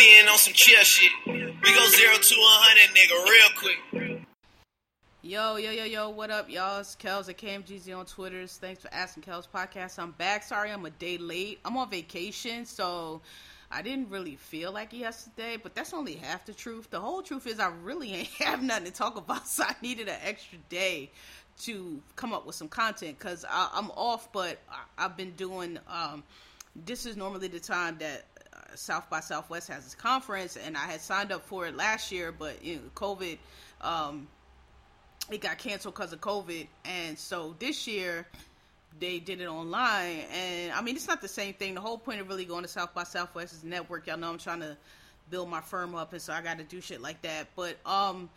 Being on some chill shit. We go zero to a hundred, nigga, real quick. Yo, yo, yo, yo, what up, y'all? It's Kels at KMGZ on Twitters. Thanks for asking Kels Podcast. I'm back. Sorry I'm a day late. I'm on vacation, so I didn't really feel like it yesterday, but that's only half the truth. The whole truth is I really ain't have nothing to talk about, so I needed an extra day to come up with some content because I'm off, but I've been doing. Um, this is normally the time that South by Southwest has its conference, and I had signed up for it last year, but you know, COVID, um, it got canceled because of COVID, and so this year they did it online. And I mean, it's not the same thing. The whole point of really going to South by Southwest is network. Y'all know I'm trying to build my firm up, and so I got to do shit like that. But um,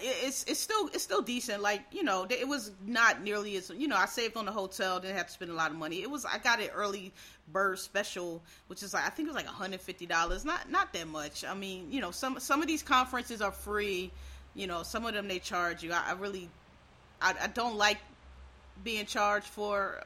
it's it's still it's still decent. Like you know, it was not nearly as you know. I saved on the hotel, didn't have to spend a lot of money. It was I got it early bird special, which is like I think it was like hundred fifty dollars. Not not that much. I mean, you know, some some of these conferences are free. You know, some of them they charge you. I, I really, I, I don't like being charged for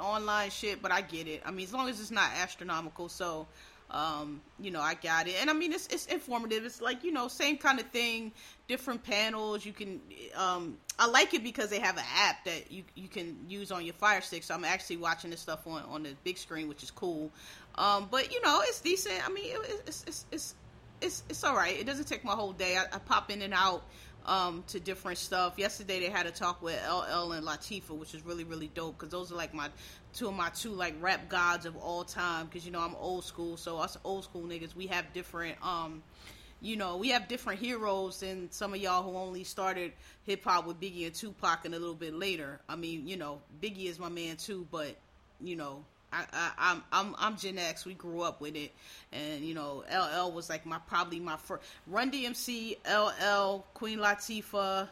online shit, but I get it. I mean, as long as it's not astronomical. So um, you know, I got it, and I mean, it's it's informative. It's like you know, same kind of thing, different panels. You can, um, I like it because they have an app that you you can use on your Fire Stick. So I'm actually watching this stuff on on the big screen, which is cool. Um, but you know, it's decent. I mean, it, it's it's it's it's it's all right. It doesn't take my whole day. I, I pop in and out um, to different stuff. Yesterday they had a talk with LL and Latifah, which is really really dope because those are like my two of my two like rap gods of all time. Because you know I'm old school, so us old school niggas we have different. Um, you know, we have different heroes than some of y'all who only started hip hop with Biggie and Tupac and a little bit later. I mean, you know, Biggie is my man too, but you know, I, I, am I'm I'm Gen X. We grew up with it, and you know, LL was like my probably my first Run DMC, LL, Queen Latifah,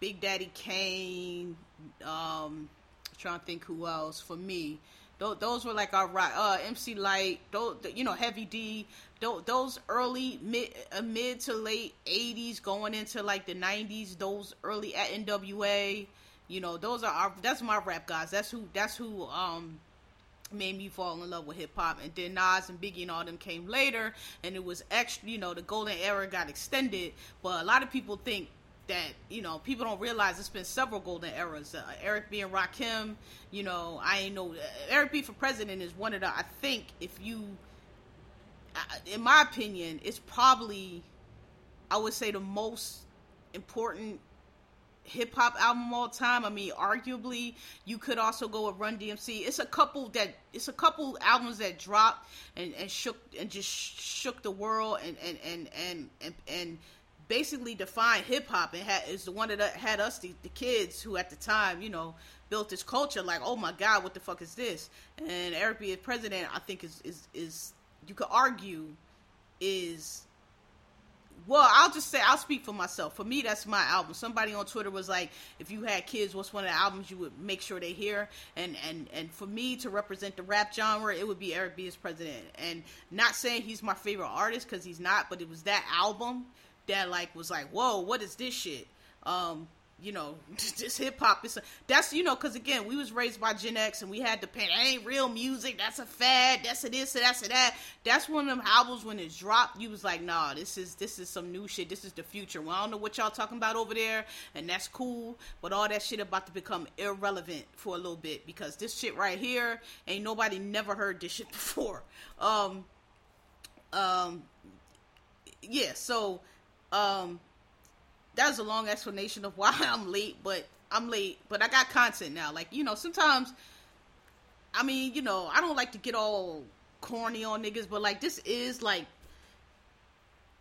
Big Daddy Kane. Um, trying to think who else for me. Those, those were like our uh, MC Lyte, Those, you know, Heavy D. Those, those early mid uh, mid to late '80s, going into like the '90s. Those early at NWA you know, those are our that's my rap guys. That's who that's who um made me fall in love with hip hop. And then Nas and Biggie and all them came later, and it was extra. You know, the golden era got extended, but a lot of people think that you know people don't realize it's been several golden eras. Uh, Eric B and Rakim, you know, I ain't know Eric B for president is one of the. I think if you, in my opinion, it's probably, I would say the most important hip hop album all time. I mean, arguably, you could also go with Run DMC. It's a couple that it's a couple albums that dropped and, and shook and just shook the world and and and and and, and basically defined hip hop and had is the one that had us the, the kids who at the time you know built this culture like oh my god what the fuck is this and Eric B president I think is is is you could argue is well, I'll just say I'll speak for myself. For me, that's my album. Somebody on Twitter was like, "If you had kids, what's one of the albums you would make sure they hear?" And and and for me to represent the rap genre, it would be Eric B as president. And not saying he's my favorite artist because he's not, but it was that album that like was like, "Whoa, what is this shit?" Um, you know, just hip hop. It's a, that's you know, because again, we was raised by Gen X and we had to pay. That ain't real music. That's a fad. That's a this. That's a that. That's one of them albums when it dropped. You was like, nah, this is this is some new shit. This is the future. Well, I don't know what y'all talking about over there, and that's cool. But all that shit about to become irrelevant for a little bit because this shit right here ain't nobody never heard this shit before. Um, um, yeah. So, um that was a long explanation of why I'm late, but I'm late, but I got content now. Like, you know, sometimes I mean, you know, I don't like to get all corny on niggas, but like this is like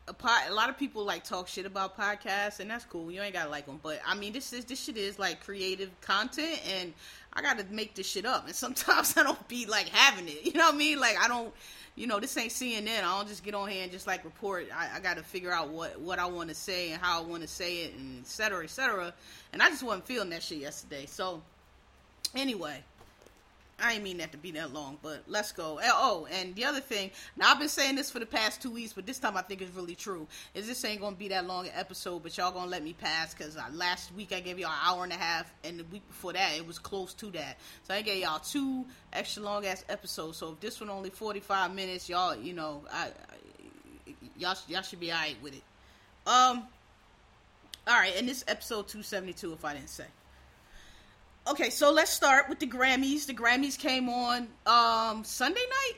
a pot. A lot of people like talk shit about podcasts, and that's cool. You ain't gotta like them, but I mean, this is this shit is like creative content, and I gotta make this shit up. And sometimes I don't be like having it. You know what I mean? Like I don't you know, this ain't CNN. I don't just get on here and just like report. I, I got to figure out what what I want to say and how I want to say it, and et cetera, et cetera. And I just wasn't feeling that shit yesterday. So, anyway. I ain't mean that to be that long, but let's go. Oh, and the other thing, now I've been saying this for the past two weeks, but this time I think it's really true. Is this ain't gonna be that long an episode, but y'all gonna let me pass because last week I gave y'all an hour and a half, and the week before that it was close to that. So I gave y'all two extra long ass episodes. So if this one only forty five minutes, y'all, you know, I, I y'all y'all should be alright with it. Um, all right, and this episode two seventy two, if I didn't say okay, so let's start with the Grammys. The Grammys came on um, Sunday night.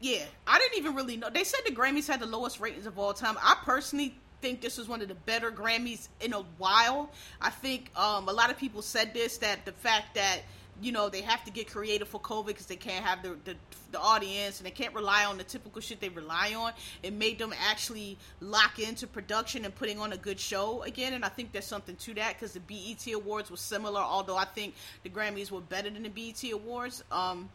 Yeah, I didn't even really know. They said the Grammys had the lowest ratings of all time. I personally think this was one of the better Grammys in a while. I think um, a lot of people said this that the fact that you know they have to get creative for COVID because they can't have the, the, the audience and they can't rely on the typical shit they rely on. It made them actually lock into production and putting on a good show again. And I think there's something to that because the BET Awards was similar, although I think the Grammys were better than the BET Awards. Um,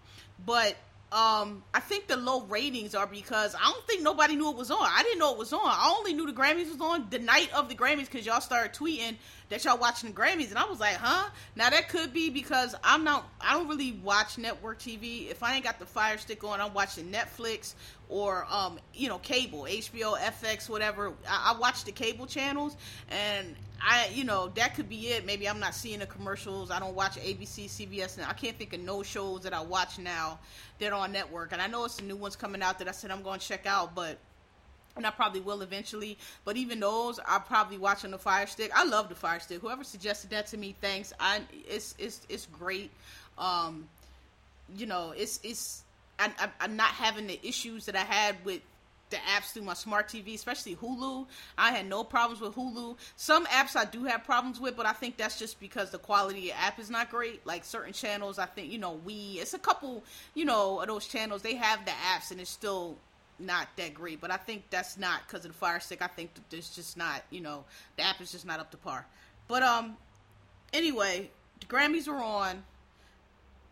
but um, I think the low ratings are because I don't think nobody knew it was on. I didn't know it was on. I only knew the Grammys was on the night of the Grammys because y'all started tweeting that y'all watching the Grammys, and I was like, huh? Now that could be because I'm not. I don't really watch network TV. If I ain't got the Fire Stick on, I'm watching Netflix or um, you know, cable, HBO, FX, whatever. I, I watch the cable channels, and I, you know, that could be it. Maybe I'm not seeing the commercials. I don't watch ABC, CBS, and I can't think of no shows that I watch now that are on network. And I know it's the new ones coming out that I said I'm going to check out, but and I probably will eventually. But even those, I probably watch on the Fire Stick. I love the Fire Stick. Whoever suggested that to me, thanks. I it's it's it's great. Um, you know, it's it's I, I'm not having the issues that I had with the apps through my smart TV, especially Hulu. I had no problems with Hulu. Some apps I do have problems with, but I think that's just because the quality of app is not great. Like certain channels, I think you know we. It's a couple, you know, of those channels. They have the apps, and it's still not that great. But I think that's not because of the Fire Stick. I think there's just not, you know, the app is just not up to par. But um, anyway, the Grammys were on.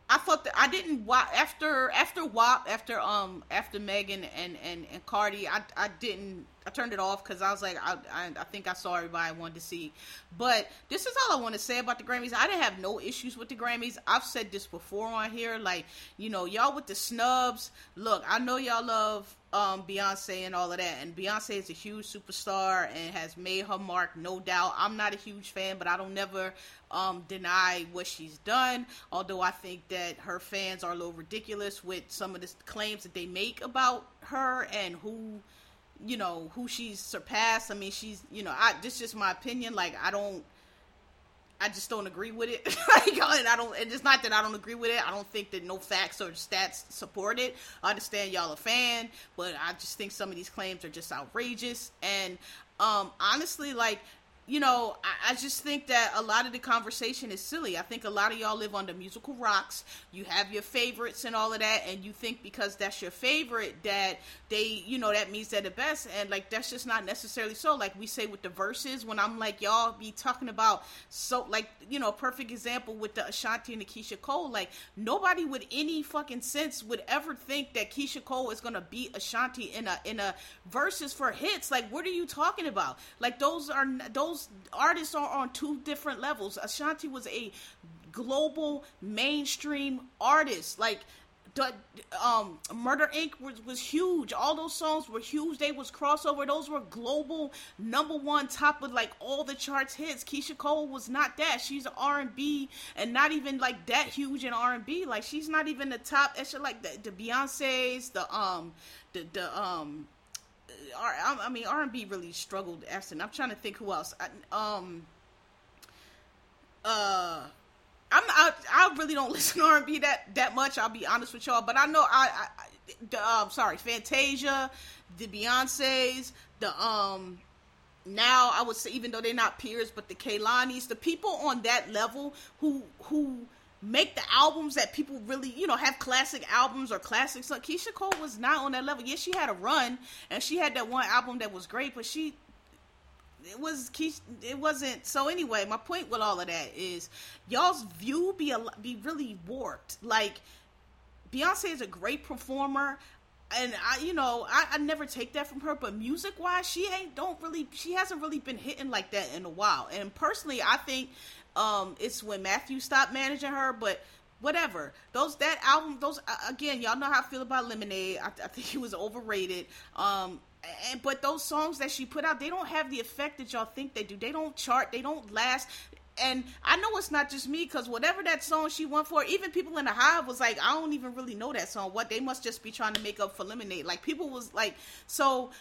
I thought that I didn't watch after after WAP after um after Megan and and and Cardi. I I didn't I turned it off because I was like I, I, I think I saw everybody I wanted to see. But this is all I want to say about the Grammys. I didn't have no issues with the Grammys. I've said this before on here. Like you know y'all with the snubs. Look, I know y'all love um, Beyonce and all of that. And Beyonce is a huge superstar and has made her mark, no doubt. I'm not a huge fan, but I don't never um, deny what she's done. Although I think that her fans are a little ridiculous with some of the claims that they make about her and who, you know, who she's surpassed. I mean, she's, you know, I this is just my opinion. Like, I don't. I just don't agree with it. like, and I don't. And it's not that I don't agree with it. I don't think that no facts or stats support it. I understand y'all a fan, but I just think some of these claims are just outrageous. And um, honestly, like you know, I, I, just think that a lot of the conversation is silly. I think a lot of y'all live on the musical rocks. You have your favorites and all of that, and you think because that's your favorite that they, you know, that means they're the best. And like that's just not necessarily so. Like we say with the verses, when I'm like y'all be talking about so like you know, perfect example with the Ashanti and the Keyshia Cole. Like nobody with any fucking sense would ever think that Keyshia Cole is gonna beat Ashanti in a in a verses for hits. Like what are you talking about? Like those are those those artists are on two different levels. Ashanti was a global mainstream artist. Like the um, Murder Inc. was, was huge. All those songs were huge. They was crossover. Those were global number one, top of like all the charts hits. Keyshia Cole was not that. She's R and B, and not even like that huge in R and B. Like she's not even the top. It's like the, the Beyonces, the um, the the um, I mean, R and B really struggled. Aston, I'm trying to think who else. I, um, uh, I'm I, I really don't listen to R and B that that much. I'll be honest with y'all, but I know I, I the um sorry Fantasia, the Beyonces, the um now I would say even though they're not peers, but the Kehlanis, the people on that level who who make the albums that people really, you know, have classic albums or classics. Like Keyshia Cole was not on that level. Yes, she had a run and she had that one album that was great, but she it was Keyshia, it wasn't so anyway my point with all of that is y'all's view be a, be really warped like beyonce is a great performer and I, you know, I, I never take that from her. But music wise, she ain't don't really, she hasn't really been hitting like that in a while. And personally, I think um, it's when Mathew stopped managing her. But whatever, those that album, those again, y'all know how I feel about Lemonade. I, I think he was overrated. Um, and but those songs that she put out, they don't have the effect that y'all think they do. They don't chart. They don't last and I know it's not just me because whatever that song she went for, even people in the hive was like, I don't even really know that song. What they must just be trying to make up for Lemonade. Like people was like, so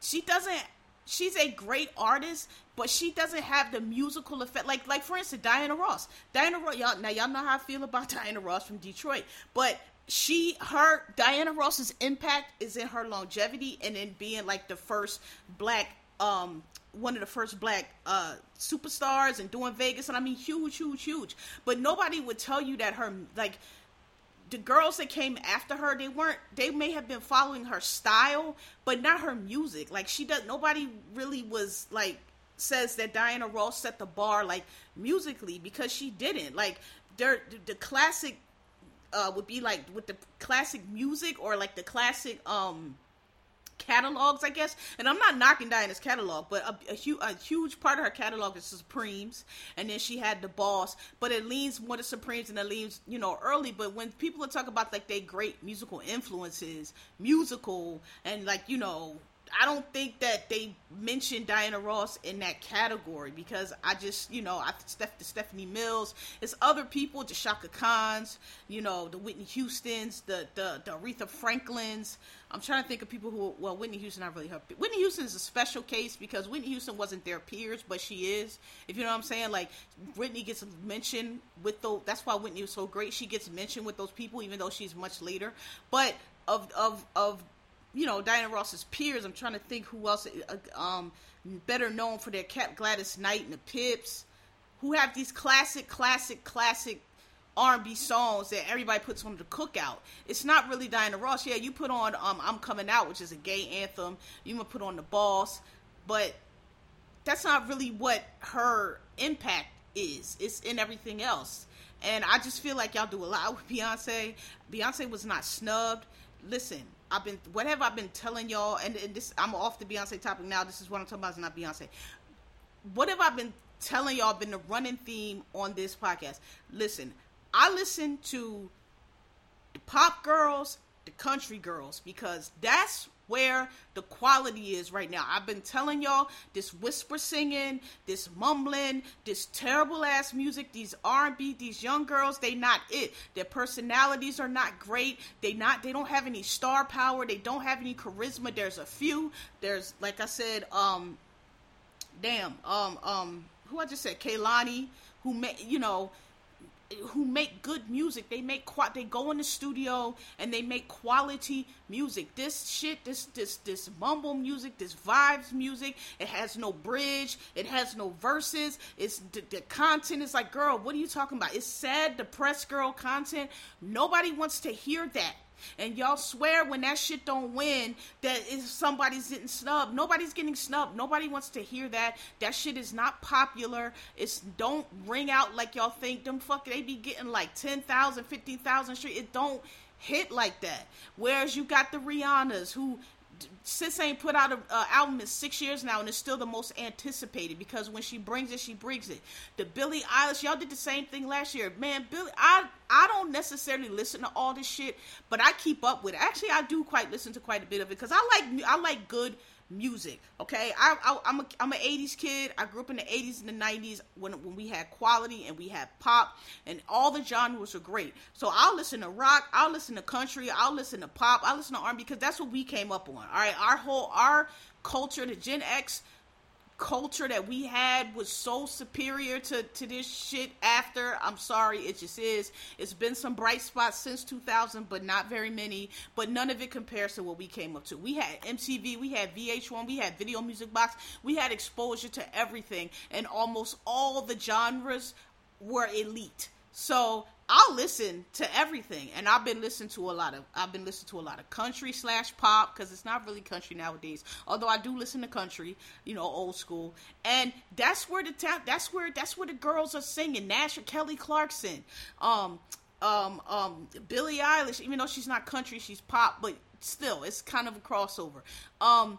she doesn't. She's a great artist, but she doesn't have the musical effect. Like, like for instance, Diana Ross. Diana Ross. Y'all now y'all know how I feel about Diana Ross from Detroit, but she her Diana Ross's impact is in her longevity and in being like the first black um one of the first black uh, superstars and doing Vegas, and I mean huge, huge, huge. But nobody would tell you that her like the girls that came after her, they weren't. They may have been following her style, but not her music. Like she does. Nobody really was like says that Diana Ross set the bar like musically because she didn't. Like the the classic uh, would be like with the classic music or like the classic um catalogs, I guess. And I'm not knocking Diana's catalog, but a, a, hu- a, huge part of her catalog is Supremes, and then she had the Boss. But it leans more to Supremes, and it leans, you know, early. But when people are talking about like they great musical influences, musical, and like you know, I don't think that they mentioned Diana Ross in that category because I just, you know, I Steph, the Stephanie Mills, it's other people, the Chaka Khans, you know, the Whitney Houston's, the the the Aretha Franklin's. I'm trying to think of people who, well, Whitney Houston, not really her. Whitney Houston is a special case because Whitney Houston wasn't their peers, but she is. If you know what I'm saying, like Whitney gets mentioned with those. That's why Whitney was so great. She gets mentioned with those people, even though she's much later. But of of of you know Diana Ross's peers. I'm trying to think who else uh, um, better known for their Cap Gladys Knight and the Pips, who have these classic, classic, classic R&B songs that everybody puts on the cookout. It's not really Diana Ross. Yeah, you put on um, "I'm Coming Out," which is a gay anthem. You might put on "The Boss," but that's not really what her impact is. It's in everything else. And I just feel like y'all do a lot with Beyonce. Beyonce was not snubbed. Listen, I've been whatever I've been telling y'all, and, and this I'm off the Beyonce topic now. This is what I'm talking about. It's not Beyonce. What have I been telling y'all? Been the running theme on this podcast. Listen, I listen to the pop girls, the country girls, because that's where the quality is right now. I've been telling y'all this whisper singing, this mumbling, this terrible ass music, these R&B, these young girls, they not it. Their personalities are not great. They not they don't have any star power. They don't have any charisma. There's a few. There's like I said um damn um um who I just said Kehlani who may you know who make good music. They make they go in the studio and they make quality music. This shit, this this this mumble music, this vibes music. It has no bridge. It has no verses. It's the, the content is like, girl, what are you talking about? It's sad, depressed girl content. Nobody wants to hear that. And y'all swear when that shit don't win that if somebody's getting snubbed. Nobody's getting snubbed. Nobody wants to hear that. That shit is not popular. It's don't ring out like y'all think. Them fuck they be getting like 10,000, 15,000 straight. It don't hit like that. Whereas you got the Rihannas who Sis ain't put out an album in six years now, and it's still the most anticipated because when she brings it, she brings it. The Billie Eilish, y'all did the same thing last year, man. Billie, I I don't necessarily listen to all this shit, but I keep up with it. Actually, I do quite listen to quite a bit of it because I like I like good music. Okay, I, I am a I'm an '80s kid. I grew up in the '80s and the '90s when when we had quality and we had pop and all the genres were great. So I'll listen to rock, I'll listen to country, I'll listen to pop, I'll listen to R&B because that's what we came up on. All right, our whole our culture, the Gen X culture that we had was so superior to, to this shit after. I'm sorry, it just is. It's been some bright spots since 2000, but not very many. But none of it compares to what we came up to. We had MTV, we had VH1, we had Video Music Box, we had exposure to everything, and almost all the genres were elite. So I'll listen to everything, and I've been listening to a lot of I've been listening to a lot of country slash pop because it's not really country nowadays. Although I do listen to country, you know, old school, and that's where the ta- that's where that's where the girls are singing. Nash Kelly Clarkson, um, um, um, Billie Eilish. Even though she's not country, she's pop, but still, it's kind of a crossover. Um,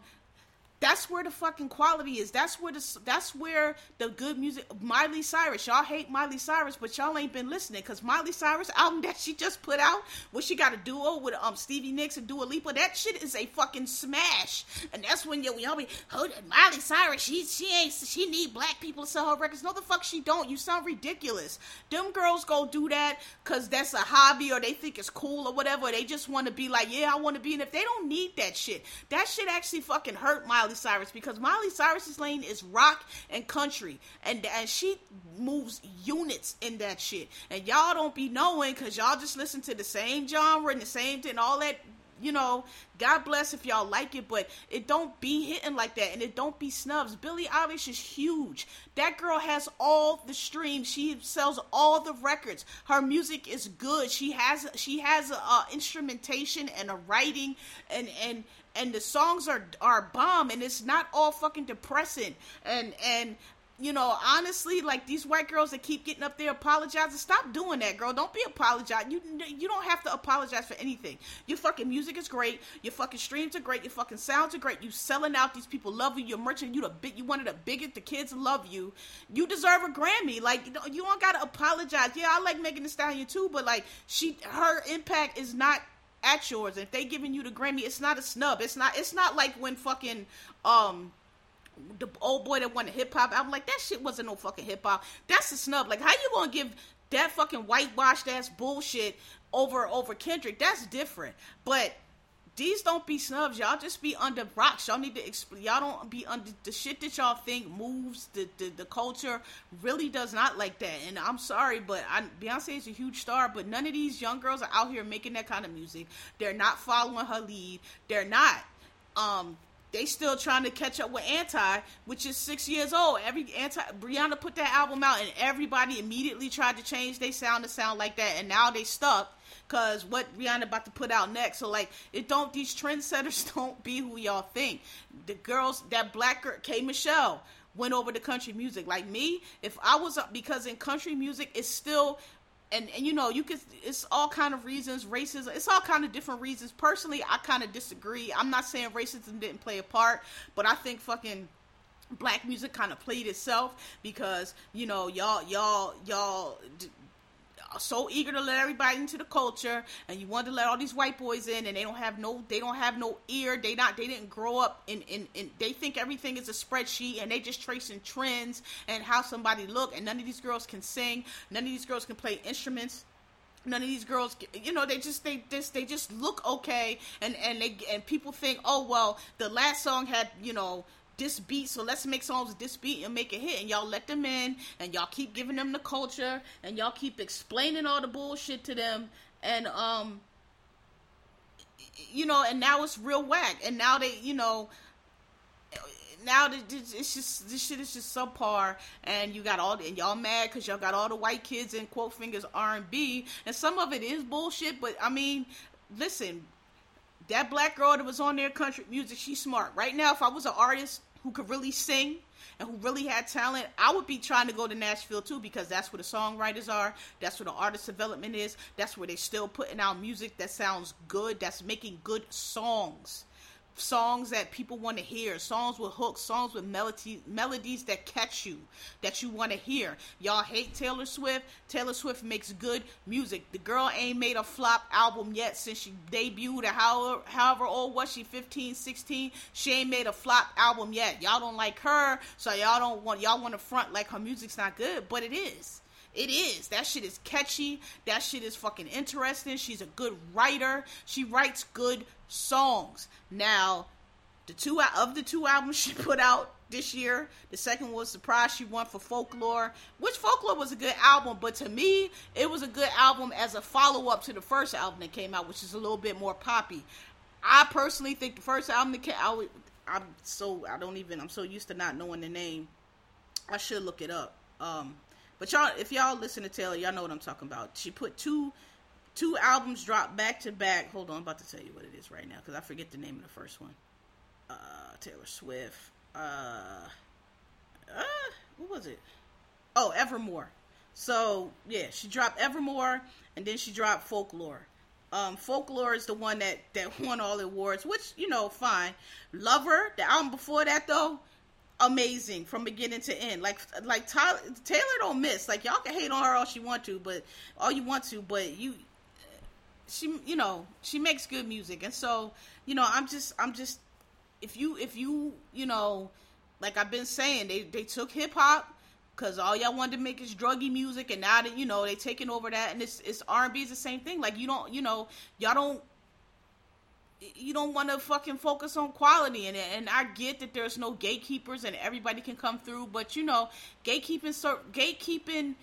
that's where the fucking quality is. That's where the that's where the good music. Miley Cyrus, y'all hate Miley Cyrus, but y'all ain't been listening because Miley Cyrus album that she just put out, where she got a duo with um Stevie Nicks and Dua Lipa, that shit is a fucking smash. And that's when y'all be, oh, Miley Cyrus, she she ain't she need black people to sell her records. No, the fuck she don't. You sound ridiculous. Them girls go do that because that's a hobby or they think it's cool or whatever. They just want to be like, yeah, I want to be. And if they don't need that shit, that shit actually fucking hurt Miley Miley Cyrus because Miley Cyrus's lane is rock and country, and and she moves units in that shit. And y'all don't be knowing because y'all just listen to the same genre and the same thing, all that. You know, God bless if y'all like it, but it don't be hitting like that, and it don't be snubs. Billie Eilish is huge. That girl has all the streams. She sells all the records. Her music is good. She has she has a, a instrumentation and a writing and and and the songs are are bomb and it's not all fucking depressing and and you know, honestly, like these white girls that keep getting up there apologizing, stop doing that, girl. Don't be apologizing. You you don't have to apologize for anything. Your fucking music is great. Your fucking streams are great. Your fucking sounds are great. You selling out. These people love you. You're merchant. You the big. You one of the biggest. The kids love you. You deserve a Grammy. Like you, know, you don't gotta apologize. Yeah, I like Megan Thee Stallion too, but like she, her impact is not at yours. If they giving you the Grammy, it's not a snub. It's not. It's not like when fucking um the old boy that won the hip hop I'm Like that shit wasn't no fucking hip hop. That's a snub. Like how you gonna give that fucking whitewashed ass bullshit over over Kendrick? That's different. But these don't be snubs. Y'all just be under rocks. Y'all need to explain. Y'all don't be under the shit that y'all think moves the, the, the culture really does not like that. And I'm sorry, but I, Beyonce is a huge star, but none of these young girls are out here making that kind of music. They're not following her lead. They're not. Um, they still trying to catch up with Anti, which is six years old. Every Anti Rihanna put that album out, and everybody immediately tried to change their sound to sound like that, and now they stuck Cause what Rihanna about to put out next, so like it don't these trendsetters don't be who y'all think. The girls, that black girl, K Michelle went over to country music. Like me, if I was up because in country music it's still and, and you know you could it's all kind of reasons racism it's all kind of different reasons personally i kind of disagree i'm not saying racism didn't play a part but i think fucking black music kind of played itself because you know y'all y'all y'all so eager to let everybody into the culture and you want to let all these white boys in and they don't have no they don't have no ear they not they didn't grow up in in, in they think everything is a spreadsheet and they just tracing trends and how somebody look and none of these girls can sing none of these girls can play instruments none of these girls you know they just they just they just look okay and and they and people think oh well the last song had you know this beat, so let's make songs with this beat and make a hit. And y'all let them in, and y'all keep giving them the culture, and y'all keep explaining all the bullshit to them, and um, you know, and now it's real whack, and now they, you know. Now it's just this shit is just subpar, and you got all and y'all mad because y'all got all the white kids in quote fingers R and B, and some of it is bullshit. But I mean, listen, that black girl that was on their country music, she's smart. Right now, if I was an artist who could really sing and who really had talent, I would be trying to go to Nashville too because that's where the songwriters are. That's where the artist development is. That's where they're still putting out music that sounds good. That's making good songs songs that people want to hear, songs with hooks, songs with melody, melodies that catch you, that you want to hear. Y'all hate Taylor Swift. Taylor Swift makes good music. The girl ain't made a flop album yet since she debuted. However, however old was she? 15, 16. She ain't made a flop album yet. Y'all don't like her, so y'all don't want y'all want to front like her music's not good, but it is. It is. That shit is catchy. That shit is fucking interesting. She's a good writer. She writes good songs. Now, the two of the two albums she put out this year, the second was Surprise she won for Folklore, which Folklore was a good album, but to me, it was a good album as a follow up to the first album that came out, which is a little bit more poppy. I personally think the first album that came out, I'm so I don't even I'm so used to not knowing the name. I should look it up. Um, but y'all, if y'all listen to Taylor, y'all know what I'm talking about. She put two two albums dropped back to back. Hold on, I'm about to tell you what it is right now because I forget the name of the first one. Uh, Taylor Swift. Uh, uh, what was it? Oh, Evermore. So yeah, she dropped Evermore, and then she dropped Folklore. Um, Folklore is the one that that won all the awards, which you know, fine. Lover, the album before that though, amazing from beginning to end. Like like Tyler, Taylor don't miss. Like y'all can hate on her all she want to, but all you want to, but you she you know, she makes good music. And so, you know, I'm just I'm just if you if you, you know, like I've been saying, they they took hip hop Cause all y'all wanted to make is druggy music, and now that you know they taking over that, and it's it's R and B is the same thing. Like you don't, you know, y'all don't you don't want to fucking focus on quality and and I get that there's no gatekeepers and everybody can come through but you know gatekeeping so gatekeeping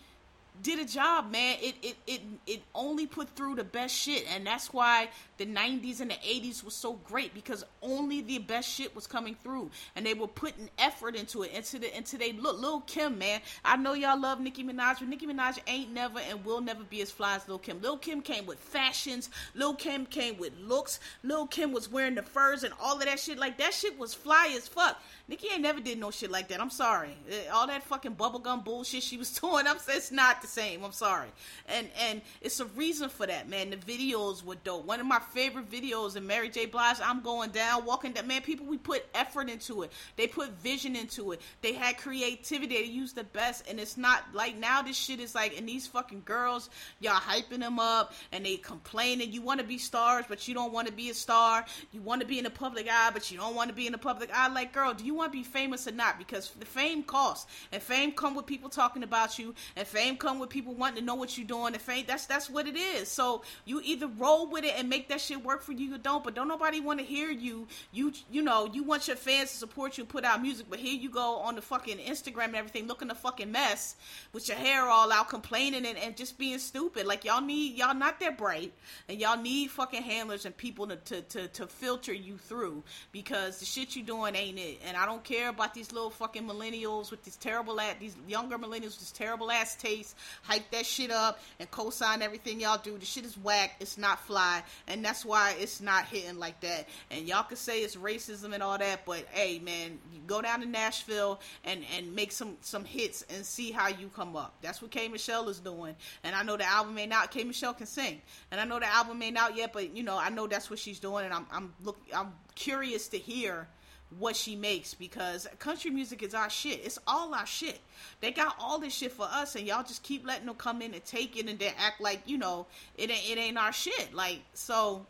did a job, man. It it it it only put through the best shit, and that's why the '90s and the '80s was so great because only the best shit was coming through, and they were putting effort into it, into the into they look. Lil Kim, man, I know y'all love Nicki Minaj, but Nicki Minaj ain't never and will never be as fly as Lil Kim. Lil Kim came with fashions. Lil Kim came with looks. Lil Kim was wearing the furs and all of that shit. Like that shit was fly as fuck. Nicki ain't never did no shit like that. I'm sorry. Eh, all that fucking bubblegum bullshit she was doing, I'm saying it's not the same. I'm sorry. And and it's a reason for that, man. The videos were dope. One of my favorite videos and Mary J. Blige, I'm going down, walking that man, people we put effort into it. They put vision into it. They had creativity. They used the best. And it's not like now this shit is like and these fucking girls, y'all hyping them up and they complaining. You want to be stars, but you don't want to be a star. You want to be in the public eye, but you don't want to be in the public eye. Like, girl, do you want want to be famous or not because the fame costs and fame come with people talking about you and fame come with people wanting to know what you're doing and fame that's that's what it is so you either roll with it and make that shit work for you you don't. But don't nobody want to hear you. You you know you want your fans to support you put out music. But here you go on the fucking instagram and everything looking a fucking mess with your hair all out complaining and, and just being stupid. Like y'all need y'all not that bright. And y'all need fucking handlers and people to, to, to, to filter you through. Because the shit you doing ain't it. And i don't care about these little fucking millennials with these terrible ass, these younger millennials with this terrible ass taste. Hype that shit up and co-sign everything y'all do. The shit is whack. It's not fly, and that's why it's not hitting like that. And y'all can say it's racism and all that, but hey, man, go down to Nashville and and make some some hits and see how you come up. That's what K Michelle is doing. And I know the album ain't out. K Michelle can sing, and I know the album ain't out yet, but you know I know that's what she's doing, and I'm I'm look I'm curious to hear what she makes because country music is our shit. It's all our shit. They got all this shit for us, and y'all just keep letting them come in and take it and then act like you know it ain't it ain't our shit. Like so,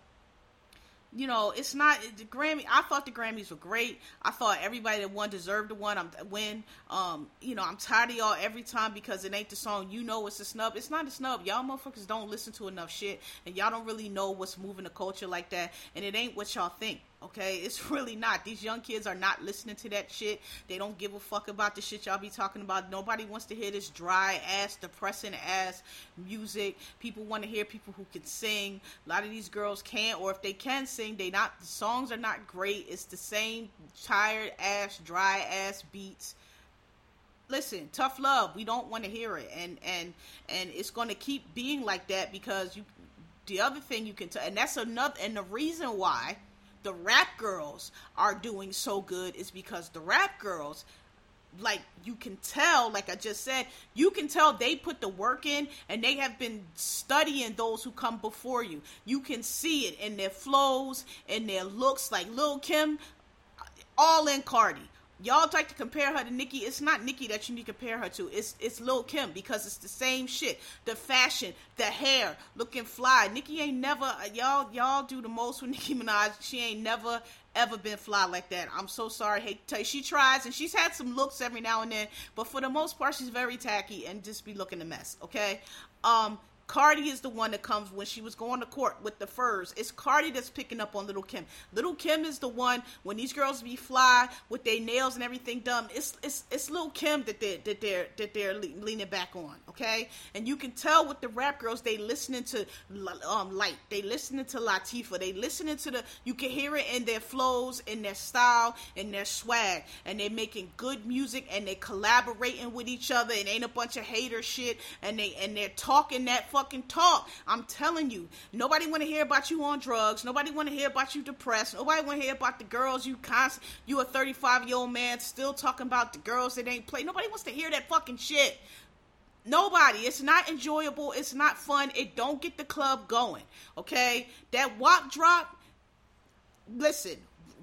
you know, it's not the Grammy. I thought the Grammys were great. I thought everybody that won deserved to win. I'm win. Um, you know, I'm tired of y'all every time because it ain't the song. You know, it's a snub. It's not a snub. Y'all motherfuckers don't listen to enough shit, and y'all don't really know what's moving the culture like that. And it ain't what y'all think. Okay, it's really not. These young kids are not listening to that shit. They don't give a fuck about the shit y'all be talking about. Nobody wants to hear this dry ass, depressing ass music. People want to hear people who can sing. A lot of these girls can't, or if they can sing, they not. The songs are not great. It's the same tired ass, dry ass beats listen tough love we don't want to hear it and and and it's going to keep being like that because you the other thing you can tell and that's another and the reason why the rap girls are doing so good is because the rap girls like you can tell like i just said you can tell they put the work in and they have been studying those who come before you. You can see it in their flows and their looks. Like lil kim all in cardi y'all like to compare her to Nicki. It's not Nicki that you need to compare her to. It's it's Lil Kim because it's the same shit. The fashion, the hair, looking fly. Nicki ain't never y'all y'all do the most with Nicki Minaj. She ain't never ever been fly like that. I'm so sorry. Hate to. She tries and she's had some looks every now and then, but for the most part, she's very tacky and just be looking a mess. Okay. Um, Cardi is the one that comes when she was going to court with the furs. It's Cardi that's picking up on Little Kim. Little Kim is the one when these girls be fly with their nails and everything done. It's it's it's Little Kim that they that they're that they're leaning back on. Okay, and you can tell with the rap girls they listening to um Lyte. They listening to Latifah. They listening to the. You can hear it in their flows, in their style, in their swag, and they making good music and they collaborating with each other. It ain't a bunch of hater shit, and they and they're talking that fucking talk. I'm telling you, nobody want to hear about you on drugs. Nobody want to hear about you depressed. Nobody want to hear about the girls you const- you a 35 year old man still talking about the girls that ain't play. Nobody wants to hear that fucking shit. Nobody. It's not enjoyable. It's not fun. It don't get the club going. Okay? That WAP drop, listen,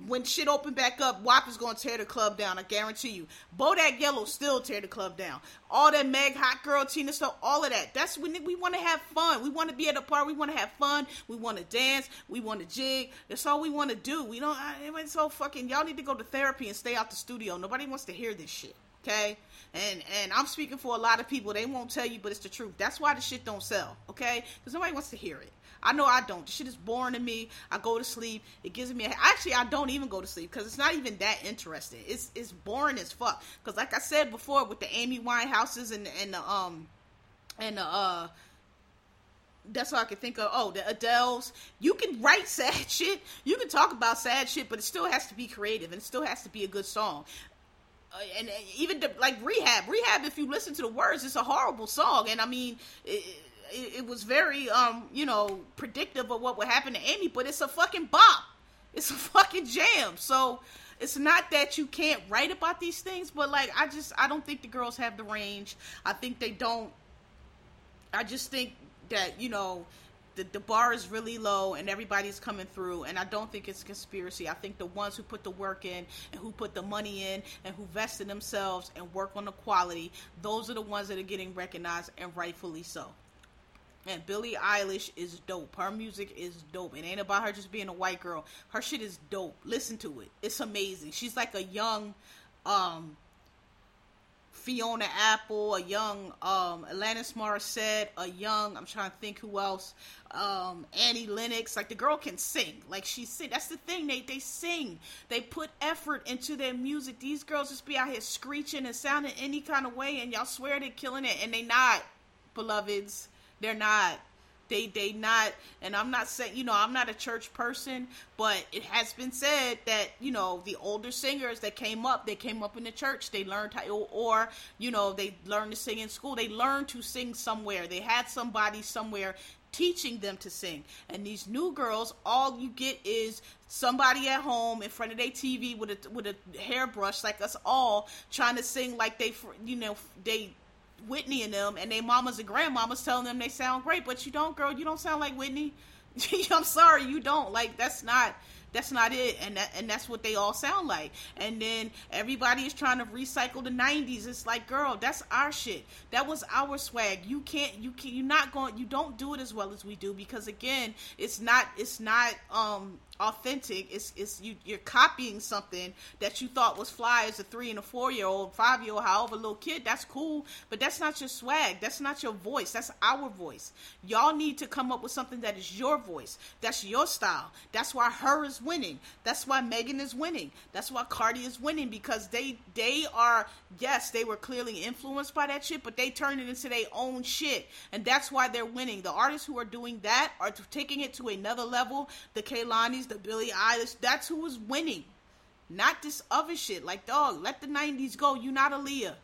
when shit open back up, WAP is gonna tear the club down. I guarantee you. Bodak Yellow still tear the club down. All that Meg Hot Girl, Tina stuff, all of that. That's when we want to have fun. We want to be at a party. We want to have fun. We want to dance. We want to jig. That's all we want to do. We don't. It's so fucking. Y'all need to go to therapy and stay out the studio. Nobody wants to hear this shit. Okay. And and I'm speaking for a lot of people. They won't tell you, but it's the truth. That's why the shit don't sell. Okay. Because nobody wants to hear it. I know I don't. The shit is boring to me. I go to sleep. It gives me a, actually I don't even go to sleep because it's not even that interesting. It's it's boring as fuck. Because like I said before, with the Amy Winehouses and and the um and the uh that's all I can think of. Oh, the Adele's. You can write sad shit. You can talk about sad shit, but it still has to be creative and it still has to be a good song. Uh, and, and, even the, like rehab, rehab. If you listen to the words, it's a horrible song. And I mean, it, it, it, was very um you know predictive of what would happen to Amy, but it's a fucking bop. It's a fucking jam. So it's not that you can't write about these things, but like I just I don't think the girls have the range. I think they don't. I just think that you know the, the bar is really low and everybody's coming through and i don't think it's conspiracy i think the ones who put the work in and who put the money in and who vested themselves and work on the quality those are the ones that are getting recognized and rightfully so and Billie Eilish is dope. Her music is dope. It ain't about her just being a white girl. Her shit is dope. Listen to it. It's amazing. She's like a young um Fiona Apple, a young um Alanis Morissette, a young I'm trying to think who else. Um Annie Lennox. Like the girl can sing. Like she sing. That's the thing. They they sing. They put effort into their music. These girls just be out here screeching and sounding any kind of way and y'all swear they're killing it and they not, beloveds they're not. They they not and I'm not saying you know, I'm not a church person, but it has been said that, you know, the older singers that came up, they came up in the church, they learned how or, you know, they learned to sing in school. They learned to sing somewhere. They had somebody somewhere teaching them to sing. And these new girls, all you get is somebody at home in front of their TV with a with a hairbrush, like us all, trying to sing like they, you know, they Whitney and them, and they mamas and grandmamas telling them they sound great, but you don't, girl. You don't sound like Whitney. I'm sorry, you don't. Like that's not that's not it and that, and that's what they all sound like and then everybody is trying to recycle the 90s it's like girl that's our shit that was our swag you can't you can you're not going you don't do it as well as we do because again it's not it's not um authentic. It's it's you you're copying something that you thought was fly as a three and a four year old, five year old, however little kid. That's cool, but that's not your swag. That's not your voice. That's our voice. Y'all need to come up with something that is your voice. That's your style. That's why H.E.R. is winning. That's why Megan is winning. That's why Cardi is winning because they they are yes they were clearly influenced by that shit, but they turned it into their own shit, and that's why they're winning. The artists who are doing that are taking it to another level. The Kehlanis the Billie Eilish. That's who was winning, not this other shit. Like, dog, let the '90s go. You not Aaliyah,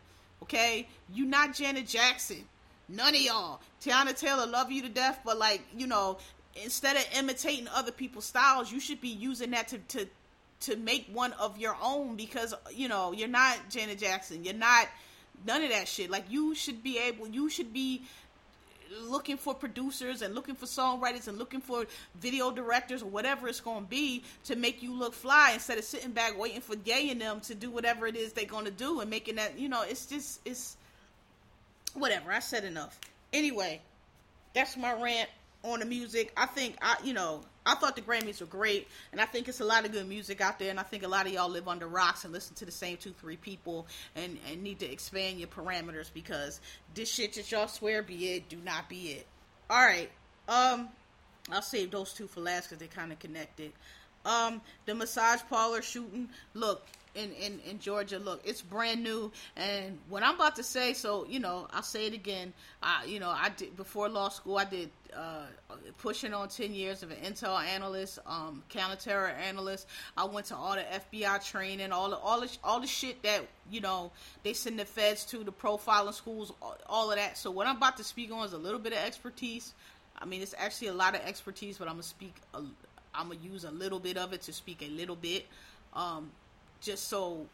okay? You not Janet Jackson. None of y'all. Teyana Taylor, love you to death, but like, you know, instead of imitating other people's styles, you should be using that to to to make one of your own because you know you're not Janet Jackson. You're not none of that shit. Like you should be able. You should be looking for producers and looking for songwriters and looking for video directors or whatever it's going to be to make you look fly instead of sitting back waiting for Gay and them to do whatever it is they're going to do and making that, you know, it's just, it's whatever. I said enough. Anyway, that's my rant on the music. I think I, you know, I thought the Grammys were great, and I think it's a lot of good music out there. And I think a lot of y'all live under rocks and listen to the same two, three people, and and need to expand your parameters because this shit that y'all swear be it, do not be it. All right, um, I'll save those two for last because they're kind of connected. Um, the massage parlor shooting. Look, in, in, in Georgia. Look, it's brand new, and what I'm about to say, so you know, I'll say it again. I, you know, I did before law school. I did uh, pushing on ten years of an intel analyst, um, counterterror analyst. I went to all the FBI training, all the all the all the shit that you know they send the feds to, the profiling schools, all, all of that. So what I'm about to speak on is a little bit of expertise. I mean, it's actually a lot of expertise, but I'm gonna speak. A, I'm gonna use a little bit of it to speak a little bit. Um, just so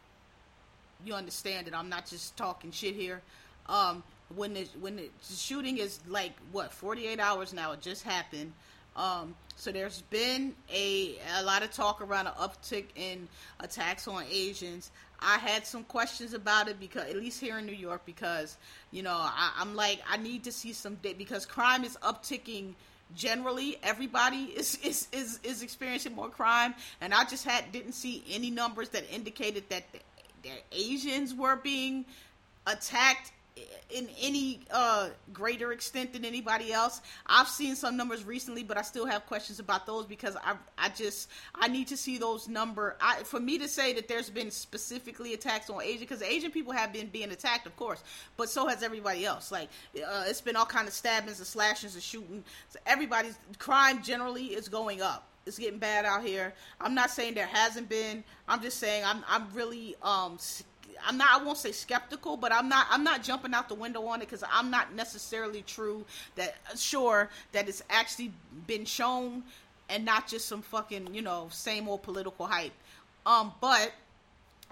you understand that I'm not just talking shit here. Um, when the when the shooting is like what 48 hours now, it just happened. Um, so there's been a a lot of talk around an uptick in attacks on Asians. I had some questions about it because at least here in New York, because you know I, I'm like I need to see some because crime is upticking generally everybody is, is is is experiencing more crime. And i just had didn't see any numbers that indicated that, that asians were being attacked in any uh, greater extent than anybody else. I've seen some numbers recently, but I still have questions about those because I I just I need to see those number. I, for me to say that there's been specifically attacks on Asian because Asian people have been being attacked, of course, but so has everybody else. Like uh, it's been all kind of stabbings and slashings and shooting. So everybody's crime generally is going up it's getting bad out here. I'm not saying there hasn't been. I'm just saying I'm I'm really um I'm not I won't say skeptical, but I'm not I'm not jumping out the window on it because I'm not necessarily true that sure that it's actually been shown and not just some fucking you know same old political hype. Um, but